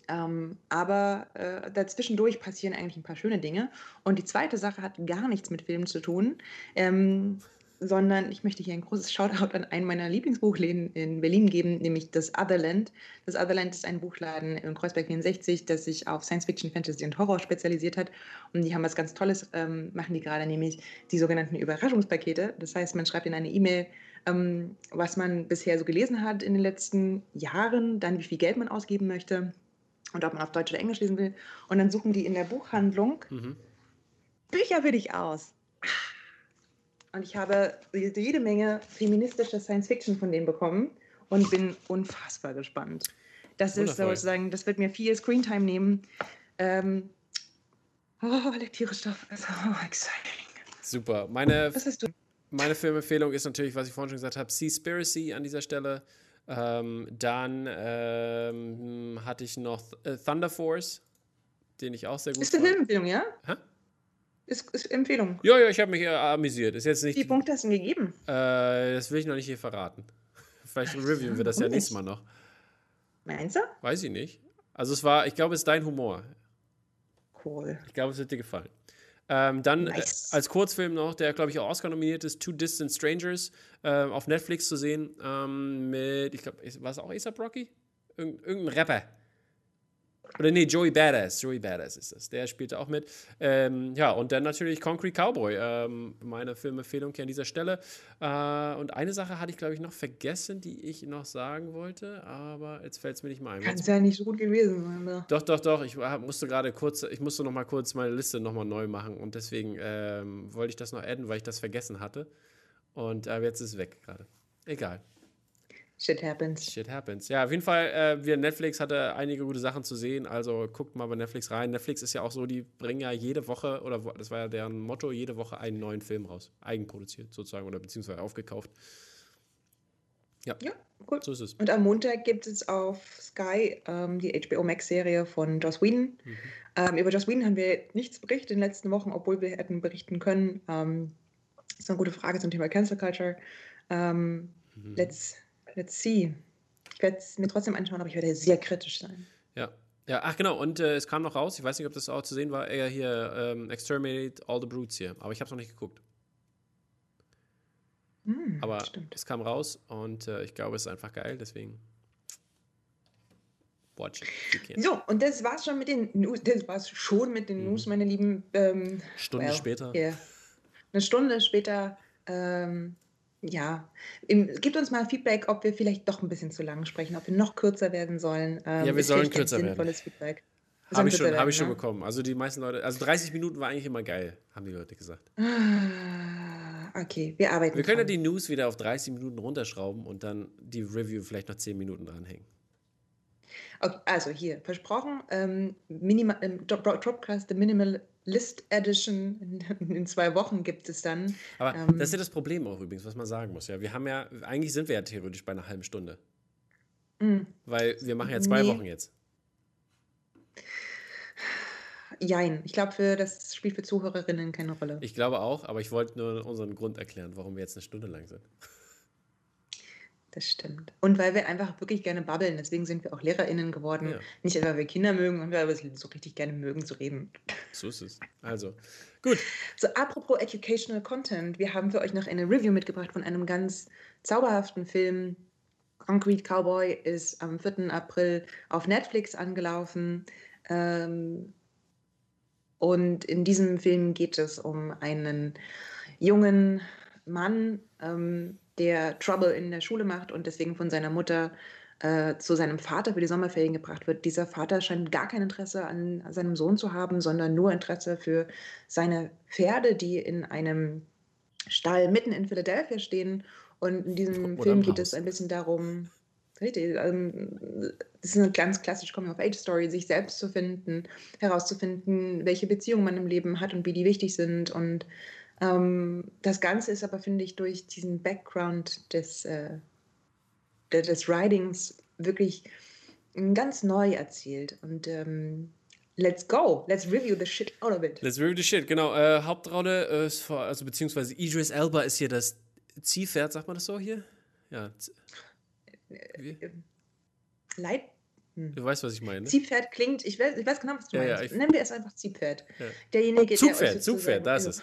ähm, aber äh, dazwischendurch passieren eigentlich ein paar schöne Dinge. Und die zweite Sache hat gar nichts mit Filmen zu tun, ähm, sondern ich möchte hier ein großes Shoutout an einen meiner Lieblingsbuchläden in Berlin geben, nämlich das Otherland. Das Otherland ist ein Buchladen in Kreuzberg 64, das sich auf Science Fiction, Fantasy und Horror spezialisiert hat. Und die haben was ganz Tolles, ähm, machen die gerade, nämlich die sogenannten Überraschungspakete. Das heißt, man schreibt in eine E-Mail, ähm, was man bisher so gelesen hat in den letzten Jahren, dann wie viel Geld man ausgeben möchte und ob man auf Deutsch oder Englisch lesen will. Und dann suchen die in der Buchhandlung mhm. Bücher für dich aus. Und ich habe jede Menge feministische Science Fiction von denen bekommen und bin unfassbar gespannt. Das Wundervoll. ist sozusagen, das wird mir viel Screentime nehmen. Ähm, oh, Lektürestoff ist oh, exciting. Super. Meine, meine Filmempfehlung ist natürlich, was ich vorhin schon gesagt habe, Seaspiracy an dieser Stelle. Ähm, dann ähm, hatte ich noch äh, Thunder Force, den ich auch sehr gut Ist eine Filmempfehlung, ja? Hä? Ist, ist Empfehlung. Ja, ja, ich habe mich äh, amüsiert. Ist jetzt nicht. Wie Punkte hast du gegeben? Äh, das will ich noch nicht hier verraten. (laughs) Vielleicht reviewen wir das ja nächstes Mal noch. Meinst du? Weiß ich nicht. Also es war, ich glaube, es ist dein Humor. Cool. Ich glaube, es wird dir gefallen. Ähm, dann äh, nice. äh, als Kurzfilm noch, der glaube ich auch Oscar nominiert ist, Two Distant Strangers äh, auf Netflix zu sehen. Ähm, mit, ich glaube, war es auch ASAP Rocky? Irgend, irgendein Rapper. Oder nee, Joey Badass. Joey Badass ist das. Der spielte auch mit. Ähm, ja, und dann natürlich Concrete Cowboy. Ähm, meine Filmempfehlung hier an dieser Stelle. Äh, und eine Sache hatte ich, glaube ich, noch vergessen, die ich noch sagen wollte, aber jetzt fällt es mir nicht mal ein. Kann es ja nicht so gut gewesen sein. Ne? Doch, doch, doch. Ich musste gerade kurz, ich musste noch mal kurz meine Liste noch mal neu machen und deswegen ähm, wollte ich das noch adden, weil ich das vergessen hatte. Und äh, jetzt ist es weg gerade. Egal. Shit happens. Shit happens. Ja, auf jeden Fall, äh, wir Netflix hatte einige gute Sachen zu sehen, also guckt mal bei Netflix rein. Netflix ist ja auch so, die bringen ja jede Woche, oder das war ja deren Motto, jede Woche einen neuen Film raus. Eigenproduziert sozusagen oder beziehungsweise aufgekauft. Ja, ja cool. So ist es. Und am Montag gibt es auf Sky ähm, die HBO Max-Serie von Joss Whedon. Mhm. Ähm, über Joss Whedon haben wir nichts berichtet in den letzten Wochen, obwohl wir hätten berichten können. Ähm, das ist eine gute Frage zum Thema Cancel Culture. Ähm, mhm. Let's let's see. Ich werde es mir trotzdem anschauen, aber ich werde sehr kritisch sein. Ja. Ja, ach genau, und äh, es kam noch raus, ich weiß nicht, ob das auch zu sehen war, er hier ähm, Exterminate All the Brutes hier, aber ich habe es noch nicht geguckt. Mm, aber stimmt. es kam raus und äh, ich glaube, es ist einfach geil, deswegen watch it. So, und das war's schon mit den News, das war's schon mit den mhm. News, meine Lieben. Ähm, Stunde well, später. Yeah. Eine Stunde später ähm, ja, gebt uns mal Feedback, ob wir vielleicht doch ein bisschen zu lang sprechen, ob wir noch kürzer werden sollen. Ähm, ja, wir sollen kürzer werden. Feedback. Habe ich, schon, werden, hab ich schon ne? bekommen. Also die meisten Leute, also 30 Minuten war eigentlich immer geil, haben die Leute gesagt. Ah, okay, wir arbeiten. Wir können ja die News wieder auf 30 Minuten runterschrauben und dann die Review vielleicht noch 10 Minuten dranhängen. Okay, also hier, versprochen, ähm, ähm, Dropcast, The Minimal List Edition in, zwei Wochen gibt es dann. Aber ähm, das ist ja das Problem auch übrigens, was man sagen muss. Ja, wir haben ja, eigentlich sind wir ja theoretisch bei einer halben Stunde. Mm. Weil wir machen ja zwei nee. Wochen jetzt. Jein. Ich glaube, für das spielt für Zuhörerinnen keine Rolle. Ich glaube auch, aber ich wollte nur unseren Grund erklären, warum wir jetzt eine Stunde lang sind. Das stimmt. Und weil wir einfach wirklich gerne babbeln. Deswegen sind wir auch LehrerInnen geworden. Ja. Nicht, weil wir Kinder mögen, sondern weil wir so richtig gerne mögen zu reden. So ist es. Also, gut. So, apropos Educational Content. Wir haben für euch noch eine Review mitgebracht von einem ganz zauberhaften Film. Concrete Cowboy ist am 4. April auf Netflix angelaufen. Ähm, und in diesem Film geht es um einen jungen Mann, ähm, der Trouble in der Schule macht und deswegen von seiner Mutter äh, zu seinem Vater für die Sommerferien gebracht wird. Dieser Vater scheint gar kein Interesse an, seinem Sohn zu haben, sondern nur Interesse für seine Pferde, die in einem Stall mitten in Philadelphia stehen. Und in diesem Film geht es ein bisschen darum, Richtig, ähm, das ist eine ganz klassische Coming-of-Age-Story, sich selbst zu finden, herauszufinden, welche Beziehungen man im Leben hat und wie die wichtig sind und ähm, das Ganze ist aber, finde ich, durch diesen Background des, äh, des Writings wirklich ganz neu erzählt. Und ähm, let's go, let's review the shit out of it. Let's review the shit, genau. Äh, Hauptrolle, äh, ist vor, also beziehungsweise Idris Elba ist hier das Ziehpferd, sagt man das so hier? Ja. Wie? Äh, Leit hm. Du weißt, was ich meine. Ziehpferd klingt, ich weiß, ich weiß genau, was du ja, meinst. Ja, Nennen wir es einfach Ziehpferd. Ja. Derjenige, Zugpferd, der Zugpferd, da ist es.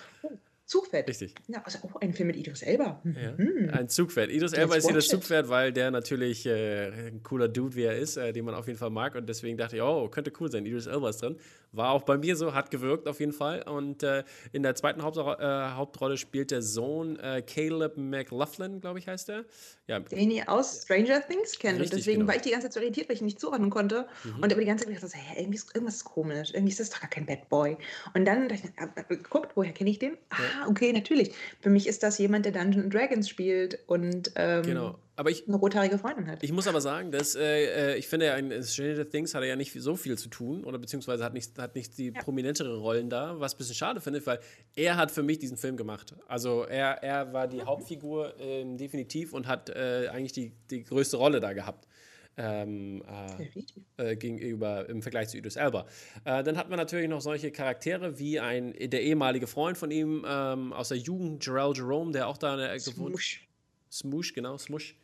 Zugpferd. Richtig. Ja, also auch ein Film mit Idris Elba. Ja, mhm. Ein Zugpferd. Idris Elba ist hier das Zugpferd, weil der natürlich äh, ein cooler Dude, wie er ist, äh, den man auf jeden Fall mag. Und deswegen dachte ich, oh, könnte cool sein. Idris Elba ist drin. War auch bei mir so, hat gewirkt auf jeden Fall. Und äh, in der zweiten Hauptro äh, Hauptrolle spielt der Sohn äh, Caleb McLaughlin, glaube ich, heißt er. Ja. Den ihr aus Stranger Things kennt. Richtig, und deswegen genau. war ich die ganze Zeit so irritiert, weil ich ihn nicht zuordnen konnte. Mhm. Und aber die ganze Zeit gedacht, hä, irgendwie ist, irgendwas ist komisch. Irgendwie ist das doch gar kein Bad Boy. Und dann dachte ich, äh, geguckt, woher kenne ich den? Ah, okay, natürlich. Für mich ist das jemand, der Dungeons Dragons spielt und ähm, genau. Aber ich, eine rothaarige Freundin hat. Ich muss aber sagen, dass äh, äh ich finde, in Stranger Things hat er ja nicht so viel zu tun oder beziehungsweise hat nicht, hat nicht die ja. prominentere Rollen da, was ein bisschen schade finde, weil er hat für mich diesen Film gemacht. Also er, er war die Hauptfigur äh, definitiv und hat äh, eigentlich die, die größte Rolle da gehabt ähm, äh, äh, gegenüber im Vergleich zu Idris Elba. Äh, dann hat man natürlich noch solche Charaktere wie ein der ehemalige Freund von ihm ähm, aus der Jugend, Jarrell Jerome, der auch da äh, gewohnt. Smoosh. Smoosh, genau, Smoosh.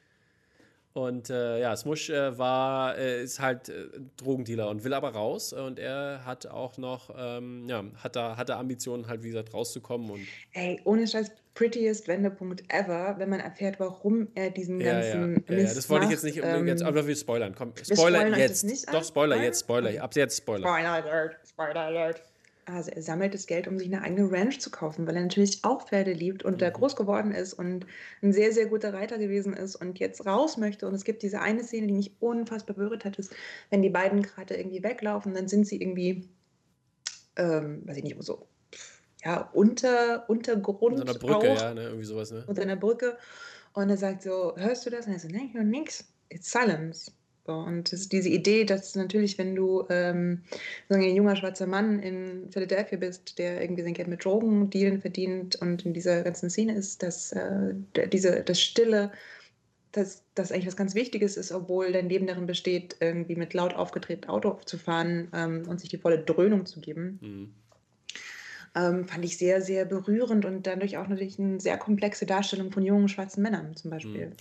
Und äh, ja, Smush äh, war, äh, ist halt äh, Drogendealer und will aber raus. Und er hat auch noch, ähm, ja, hat da, hat da Ambitionen, halt, wie gesagt, rauszukommen. Und Ey, ohne Scheiß, prettiest Wendepunkt ever, wenn man erfährt, warum er diesen ja, ganzen ja, ja, ja, das wollte ich jetzt nicht ähm, jetzt, aber wir spoilern. Komm, Spoiler jetzt. Doch, Spoiler jetzt, Spoiler. Ab jetzt Spoiler. Spoiler Alert, Spoiler Alert. Also er sammelt das Geld, um sich eine eigene Ranch zu kaufen, weil er natürlich auch Pferde liebt und mhm. da groß geworden ist und ein sehr, sehr guter Reiter gewesen ist und jetzt raus möchte. Und es gibt diese eine Szene, die mich unfassbar berührt hat, ist, wenn die beiden gerade irgendwie weglaufen, dann sind sie irgendwie, ähm, weiß ich nicht, so, ja, unter, Untergrund. Unter einer Brücke, auch, ja, ne? irgendwie sowas, ne? Unter einer Brücke. Und er sagt so, hörst du das? Und er so, nee, ich höre nichts. It's silence. So, und diese Idee, dass natürlich, wenn du ähm, ein junger schwarzer Mann in Philadelphia bist, der irgendwie sein Geld mit Drogendealen verdient und in dieser ganzen Szene ist, dass äh, diese, das Stille, dass das eigentlich was ganz Wichtiges ist, obwohl dein Leben darin besteht, irgendwie mit laut aufgetretenem Auto zu fahren ähm, und sich die volle Dröhnung zu geben. Mhm. Ähm, fand ich sehr, sehr berührend und dadurch auch natürlich eine sehr komplexe Darstellung von jungen schwarzen Männern zum Beispiel. Mhm.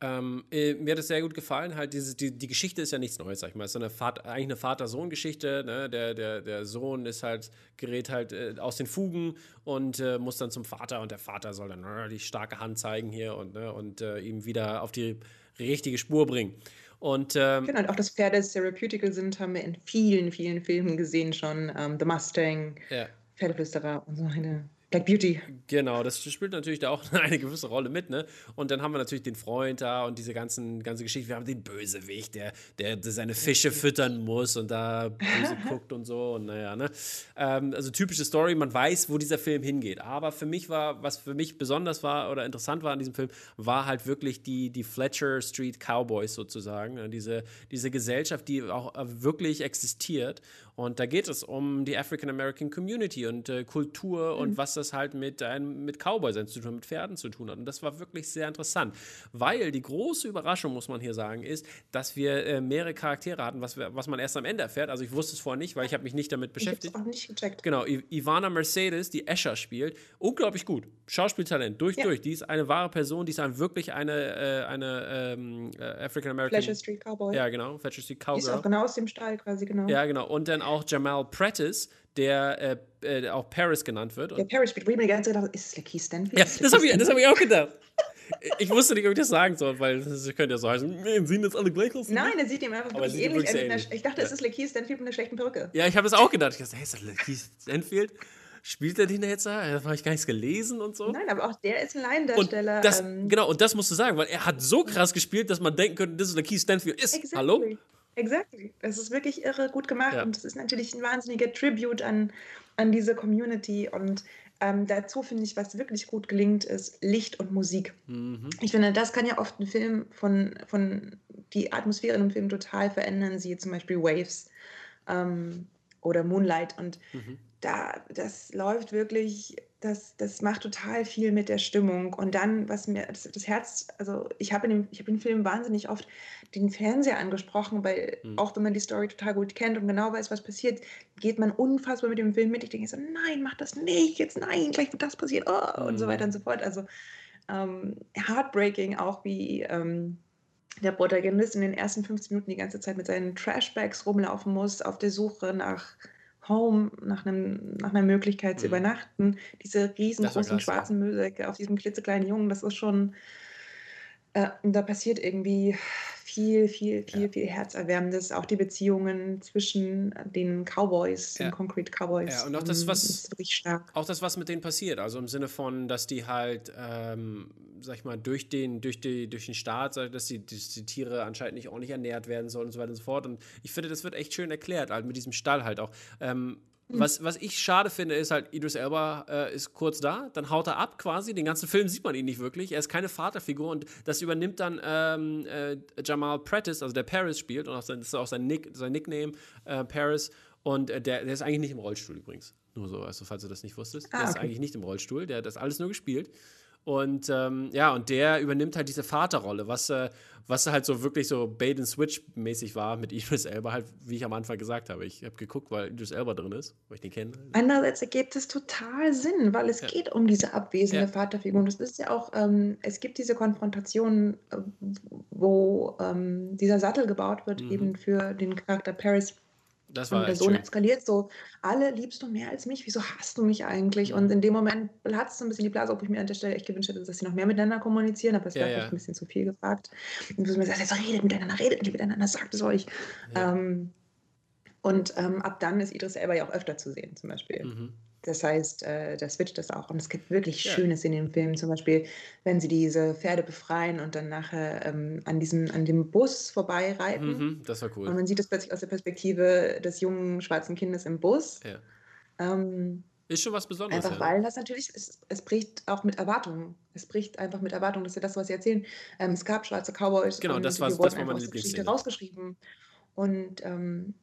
Ähm, äh, mir hat es sehr gut gefallen. Halt, diese, die, die Geschichte ist ja nichts Neues, sag ich mal. Es ist eine Vater, eigentlich eine Vater-Sohn-Geschichte. Ne? Der, der, der Sohn ist halt, gerät halt äh, aus den Fugen und äh, muss dann zum Vater und der Vater soll dann äh, die starke Hand zeigen hier und, ne? und äh, ihm wieder auf die richtige Spur bringen. Und, ähm, genau, und auch das Pferde Therapeutical sind, haben wir in vielen, vielen Filmen gesehen schon. Ähm, The Mustang, ja. Pferdeflüsterer und so weiter. Black Beauty. Genau, das spielt natürlich da auch (laughs) eine gewisse Rolle mit, ne? Und dann haben wir natürlich den Freund da und diese ganzen, ganze Geschichte. Wir haben den Bösewicht, der, der, der seine Fische füttern muss und da böse (laughs) guckt und so. Und naja, ne? Ähm, also typische Story, man weiß, wo dieser Film hingeht. Aber für mich war, was für mich besonders war oder interessant war an diesem Film, war halt wirklich die, die Fletcher Street Cowboys sozusagen. Ne? Diese, diese Gesellschaft, die auch wirklich existiert und da geht es um die African American Community und äh, Kultur mhm. und was das halt mit, einem, mit Cowboys zu tun, mit Pferden zu tun hat. Und das war wirklich sehr interessant, weil die große Überraschung, muss man hier sagen, ist, dass wir äh, mehrere Charaktere hatten, was, wir, was man erst am Ende erfährt. Also ich wusste es vorher nicht, weil ich habe mich nicht damit beschäftigt. Ich auch nicht gecheckt. Genau, I Ivana Mercedes, die Escher spielt, unglaublich gut. Schauspieltalent, durch, ja. durch. Die ist eine wahre Person, die ist dann wirklich eine, äh, eine ähm, äh, African American. Fletcher Street Cowboy. Ja, genau, Fletcher Street Cowboy. Die ist auch genau aus dem Stall quasi, genau. Ja, genau. Und dann auch Jamal Prentice, der äh, äh, auch Paris genannt wird. Der Paris spielt. Mir die ganze Zeit gedacht, ist es Lakeith Stanfield? Ja, das habe ich, hab ich auch gedacht. ich wusste nicht, ob ich das sagen soll, weil das könnte ja so heißen, nee, sehen jetzt alle gleich aus. Nein, er sieht ihm einfach wirklich ähnlich. Wirklich ich dachte, es ist Lakeith Stanfield mit einer schlechten Perücke. Ja, ich habe es auch gedacht. Ich dachte, hey, ist das Lakeith Stanfield? Spielt er den jetzt da? Da habe ich gar nichts gelesen und so. Nein, aber auch der ist ein Laiendarsteller. Das, ähm, genau, und das musst du sagen, weil er hat so krass gespielt, dass man denken könnte, das ist Lakeith Stanfield. Ist, exactly. hallo? Exactly. Das ist wirklich irre gut gemacht ja. und das ist natürlich ein wahnsinniger Tribute an, an diese Community und ähm, dazu finde ich, was wirklich gut gelingt, ist Licht und Musik. Mhm. Ich finde, das kann ja oft einen Film von, von die Atmosphäre in einem Film total verändern, siehe zum Beispiel Waves ähm, oder Moonlight. Und mhm da, das läuft wirklich, das, das macht total viel mit der Stimmung. Und dann, was mir das, das Herz, also ich habe in, dem, hab in dem Film wahnsinnig oft den Fernseher angesprochen, weil mhm. auch wenn man die Story total gut kennt und genau weiß, was passiert, geht man unfassbar mit dem Film mit. Ich denke so, nein, mach das nicht, jetzt nein, gleich wird das passieren, oh, mhm. und so weiter und so fort. Also ähm, heartbreaking auch wie ähm, der Protagonist in den ersten 15 Minuten die ganze Zeit mit seinen Trashbags rumlaufen muss, auf der Suche nach Home, nach, einem, nach einer Möglichkeit zu mhm. übernachten. Diese riesengroßen schwarzen Müllsäcke auf diesem klitzekleinen Jungen, das ist schon, äh, da passiert irgendwie viel, viel, viel, ja. viel Herzerwärmendes. Auch die Beziehungen zwischen den Cowboys, den Concrete Cowboys. Ja, und auch das, was, wirklich stark. Auch das, was mit denen passiert. Also im Sinne von, dass die halt, ähm, sag ich mal, durch den, durch die, durch den Staat, dass die, dass die Tiere anscheinend nicht ordentlich ernährt werden sollen und so weiter und so fort. Und ich finde, das wird echt schön erklärt, halt mit diesem Stall halt auch. Ähm. Was, was ich schade finde, ist halt, Idris Elba äh, ist kurz da, dann haut er ab quasi. Den ganzen Film sieht man ihn nicht wirklich. Er ist keine Vaterfigur und das übernimmt dann ähm, äh, Jamal Prentice, also der Paris spielt und auch sein, das ist auch sein, Nick, sein Nickname, äh, Paris. Und äh, der, der ist eigentlich nicht im Rollstuhl übrigens. Nur so, also, falls du das nicht wusstest. Ah, der ist eigentlich nicht im Rollstuhl, der hat das alles nur gespielt. Und ähm, ja, und der übernimmt halt diese Vaterrolle, was, äh, was halt so wirklich so Bait and Switch mäßig war mit (laughs) Idris Elba, halt, wie ich am Anfang gesagt habe. Ich habe geguckt, weil Idris Elba drin ist, weil ich den kenne. Andererseits ergibt es total Sinn, weil es ja. geht um diese abwesende ja. Vaterfigur. Und es ist ja auch, ähm, es gibt diese Konfrontation, äh, wo ähm, dieser Sattel gebaut wird, mhm. eben für den Charakter Paris das war und der Sohn eskaliert so, alle liebst du mehr als mich, wieso hasst du mich eigentlich? Und in dem Moment es so ein bisschen die Blase, ob ich mir an der Stelle echt gewünscht hätte, dass sie noch mehr miteinander kommunizieren, aber es ja, ja. ein bisschen zu viel gefragt. Und du mir sagst, jetzt redet miteinander, redet nicht miteinander, sagt es euch. Ja. Ähm, und ähm, ab dann ist Idris selber ja auch öfter zu sehen, zum Beispiel. Mhm. Das heißt, äh, da switcht das auch. Und es gibt wirklich ja. Schönes in dem Film. Zum Beispiel, wenn sie diese Pferde befreien und dann nachher ähm, an, diesem, an dem Bus vorbeireiten. Mhm, das war cool. Und man sieht das plötzlich aus der Perspektive des jungen schwarzen Kindes im Bus. Ja. Ähm, ist schon was Besonderes. Einfach weil das natürlich, es, es bricht auch mit Erwartungen. Es bricht einfach mit Erwartungen. Das ist ja das, was sie erzählen. Ähm, es gab schwarze Cowboys. Genau, das, war, das war meine Lieblingsgeschichte. rausgeschrieben. Und ähm,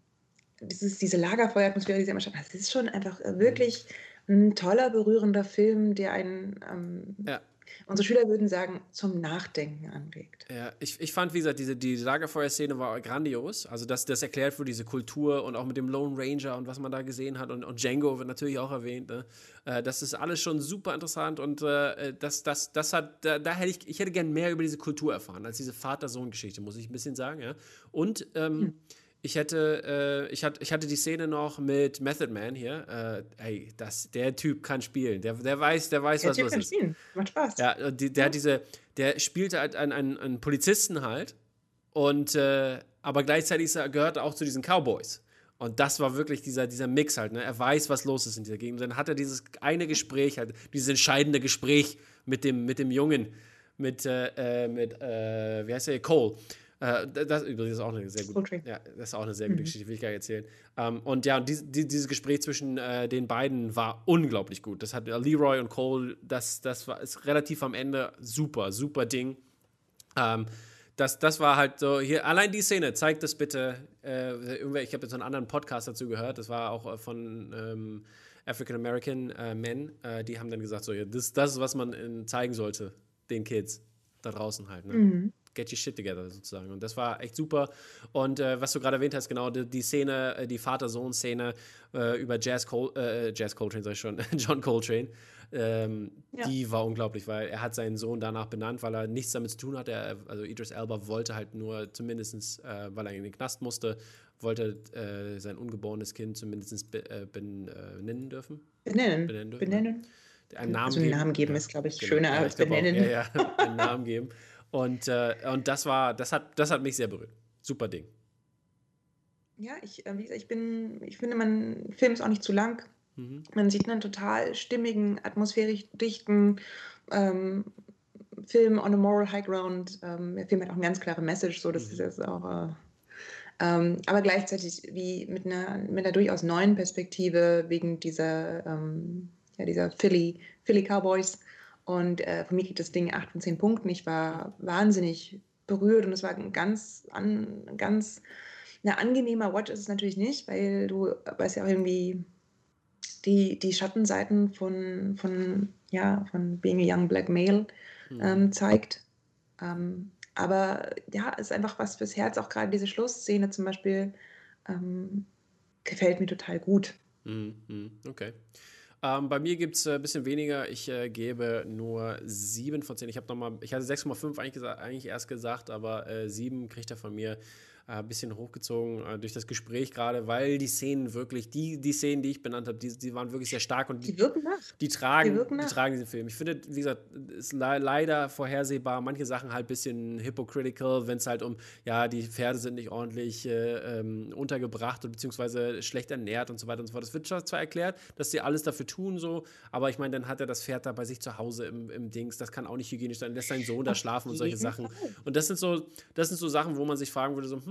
dieses, diese Lagerfeueratmosphäre, die sie immer schaffen, das ist schon einfach äh, wirklich ein toller, berührender Film, der einen ähm, ja. Unsere Schüler würden sagen, zum Nachdenken anregt. Ja, ich, ich fand, wie gesagt, diese, die Lagerfeuer-Szene war grandios. Also, dass das erklärt wurde, diese Kultur und auch mit dem Lone Ranger und was man da gesehen hat. Und, und Django wird natürlich auch erwähnt. Ne? Äh, das ist alles schon super interessant und äh, das, das, das hat, da, da, hätte ich, ich hätte gern mehr über diese Kultur erfahren, als diese Vater-Sohn-Geschichte, muss ich ein bisschen sagen, ja. Und ähm, hm ich hätte, äh, ich, hatte, ich hatte die Szene noch mit Method Man hier. Äh, ey, das, der Typ kann spielen. Der, der weiß, der weiß, der was typ los kann ist. Spielen. Macht Spaß. Ja, die, der ja. hat diese, der spielte halt einen, einen, einen Polizisten halt. Und äh, aber gleichzeitig gehört er auch zu diesen Cowboys. Und das war wirklich dieser, dieser Mix halt. Ne? Er weiß, was los ist in dieser Gegend. Und dann hat er dieses eine Gespräch, halt, dieses entscheidende Gespräch mit dem, mit dem Jungen, mit, äh, äh mit äh, wie heißt der, Cole. Äh, das übrigens ist auch eine sehr gute, okay. ja, das ist auch eine sehr gute mhm. Geschichte, will ich gar nicht erzählen. Ähm, und ja, die, die, dieses Gespräch zwischen äh, den beiden war unglaublich gut. Das hat äh, Leroy und Cole, das, das war ist relativ am Ende super, super Ding. Ähm, das, das war halt so, hier, allein die Szene, zeigt das bitte. Äh, ich habe jetzt einen anderen Podcast dazu gehört, das war auch äh, von ähm, African American äh, Men, äh, die haben dann gesagt, so, ja, das, das ist, was man in, zeigen sollte, den Kids da draußen halt. Ne? Mhm get your shit together sozusagen. Und das war echt super. Und äh, was du gerade erwähnt hast, genau, die, die Szene, äh, die Vater-Sohn-Szene äh, über Jazz, Col äh, Jazz Coltrane, sag ich schon, (laughs) John Coltrane, ähm, ja. die war unglaublich, weil er hat seinen Sohn danach benannt, weil er nichts damit zu tun hatte. Er, also Idris Elba wollte halt nur zumindest, äh, weil er in den Knast musste, wollte äh, sein ungeborenes Kind zumindest be, benennen dürfen. Benennen. Benennen. Dürfen, benennen. Einen Namen also einen geben. Namen geben ist, glaube ich, genau. schöner ja, als benennen. Auch, ja, ja, (laughs) einen Namen geben. Und, äh, und das war, das hat, das hat mich sehr berührt. Super Ding. Ja, ich, äh, wie gesagt, ich bin, ich finde, mein Film ist auch nicht zu lang. Mhm. Man sieht einen total stimmigen, atmosphärisch dichten ähm, Film on a moral high ground. Ähm, der Film hat auch eine ganz klare Message, so das mhm. ist jetzt auch. Äh, ähm, aber gleichzeitig wie mit einer, mit einer durchaus neuen Perspektive wegen dieser, ähm, ja, dieser Philly, Philly Cowboys und äh, für mich kriegt das Ding 8 von 10 Punkten. Ich war wahnsinnig berührt und es war ein ganz, an, ganz ein angenehmer Watch ist es natürlich nicht, weil du weißt ja auch irgendwie die, die Schattenseiten von, von, ja, von Being a Young Black Male mhm. ähm, zeigt. Ähm, aber ja, es ist einfach was fürs Herz. Auch gerade diese Schlussszene zum Beispiel ähm, gefällt mir total gut. Mhm. Okay. Ähm, bei mir gibt es ein äh, bisschen weniger. Ich äh, gebe nur 7 von 10. Ich habe nochmal, ich hatte 6,5 eigentlich, eigentlich erst gesagt, aber äh, 7 kriegt er von mir ein äh, bisschen hochgezogen äh, durch das Gespräch gerade, weil die Szenen wirklich, die, die Szenen, die ich benannt habe, die, die waren wirklich sehr stark und die, die wirken nach. Die tragen, die, wirken nach. die tragen diesen Film. Ich finde, wie gesagt, ist le leider vorhersehbar, manche Sachen halt ein bisschen hypocritical, wenn es halt um, ja, die Pferde sind nicht ordentlich äh, ähm, untergebracht und beziehungsweise schlecht ernährt und so weiter und so fort. Das wird zwar erklärt, dass sie alles dafür tun, so, aber ich meine, dann hat er das Pferd da bei sich zu Hause im, im Dings, das kann auch nicht hygienisch sein, lässt seinen Sohn da schlafen und solche Sachen. Und das sind so, das sind so Sachen, wo man sich fragen würde, so, hm,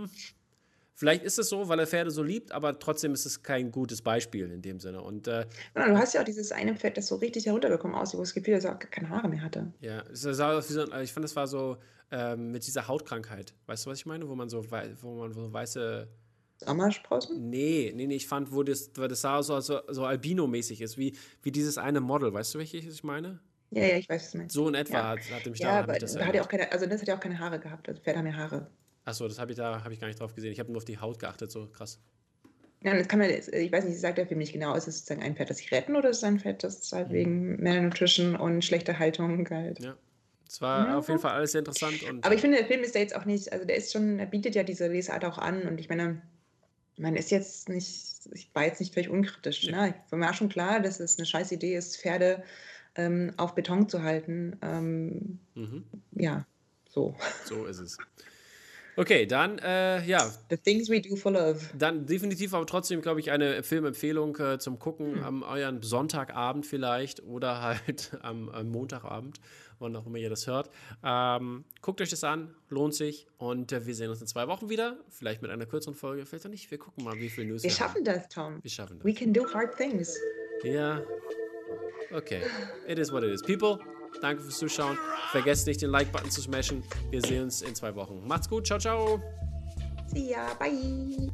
Vielleicht ist es so, weil er Pferde so liebt, aber trotzdem ist es kein gutes Beispiel in dem Sinne. Und, äh, ja, du hast ja auch dieses eine Pferd, das so richtig heruntergekommen aussieht, wo es Gefühl, dass er keine Haare mehr hatte. Ja, so, ich fand, das war so ähm, mit dieser Hautkrankheit. Weißt du, was ich meine? Wo man so, wo man so weiße. Sommersprossen? Nee, nee, nee, ich fand, wo das, das sah so, so, so Albino-mäßig ist, wie, wie dieses eine Model. Weißt du, welches ich meine? Ja, ja, ich weiß, was du meinst. So in etwa ja. hat, hat mich ja, da, aber das, da hat ja auch keine, also das hat ja auch keine Haare gehabt. Also Pferde haben ja Haare. Achso, das habe ich da hab ich gar nicht drauf gesehen. Ich habe nur auf die Haut geachtet, so krass. Ja, das kann man, ich weiß nicht, sagt der Film nicht genau, ist es sozusagen ein Pferd, das sie retten oder ist es ein Pferd, das halt mhm. wegen Malnutrition und schlechter Haltung halt. Ja. Es war ja. auf jeden Fall alles sehr interessant. Aber ich finde, der Film ist da jetzt auch nicht, also der ist schon, er bietet ja diese Lesart auch an und ich meine, man ist jetzt nicht, ich war jetzt nicht völlig unkritisch. Ja. Ne? Ich war mir auch schon klar, dass es eine scheiß Idee ist, Pferde ähm, auf Beton zu halten. Ähm, mhm. Ja, so. So ist es. Okay, dann, äh, ja. The things we do for love. Dann definitiv aber trotzdem, glaube ich, eine Filmempfehlung äh, zum Gucken hm. am euren Sonntagabend vielleicht oder halt (laughs) am, am, Montagabend, wann auch immer ihr das hört. Ähm, guckt euch das an, lohnt sich und äh, wir sehen uns in zwei Wochen wieder. Vielleicht mit einer kürzeren Folge, vielleicht auch nicht. Wir gucken mal, wie viel News wir, wir schaffen haben. das, Tom. Wir schaffen das. We can do hard things. Ja. Okay. It is what it is. People. Danke fürs Zuschauen. Vergesst nicht, den Like-Button zu smashen. Wir sehen uns in zwei Wochen. Macht's gut. Ciao, ciao. See ya. Bye.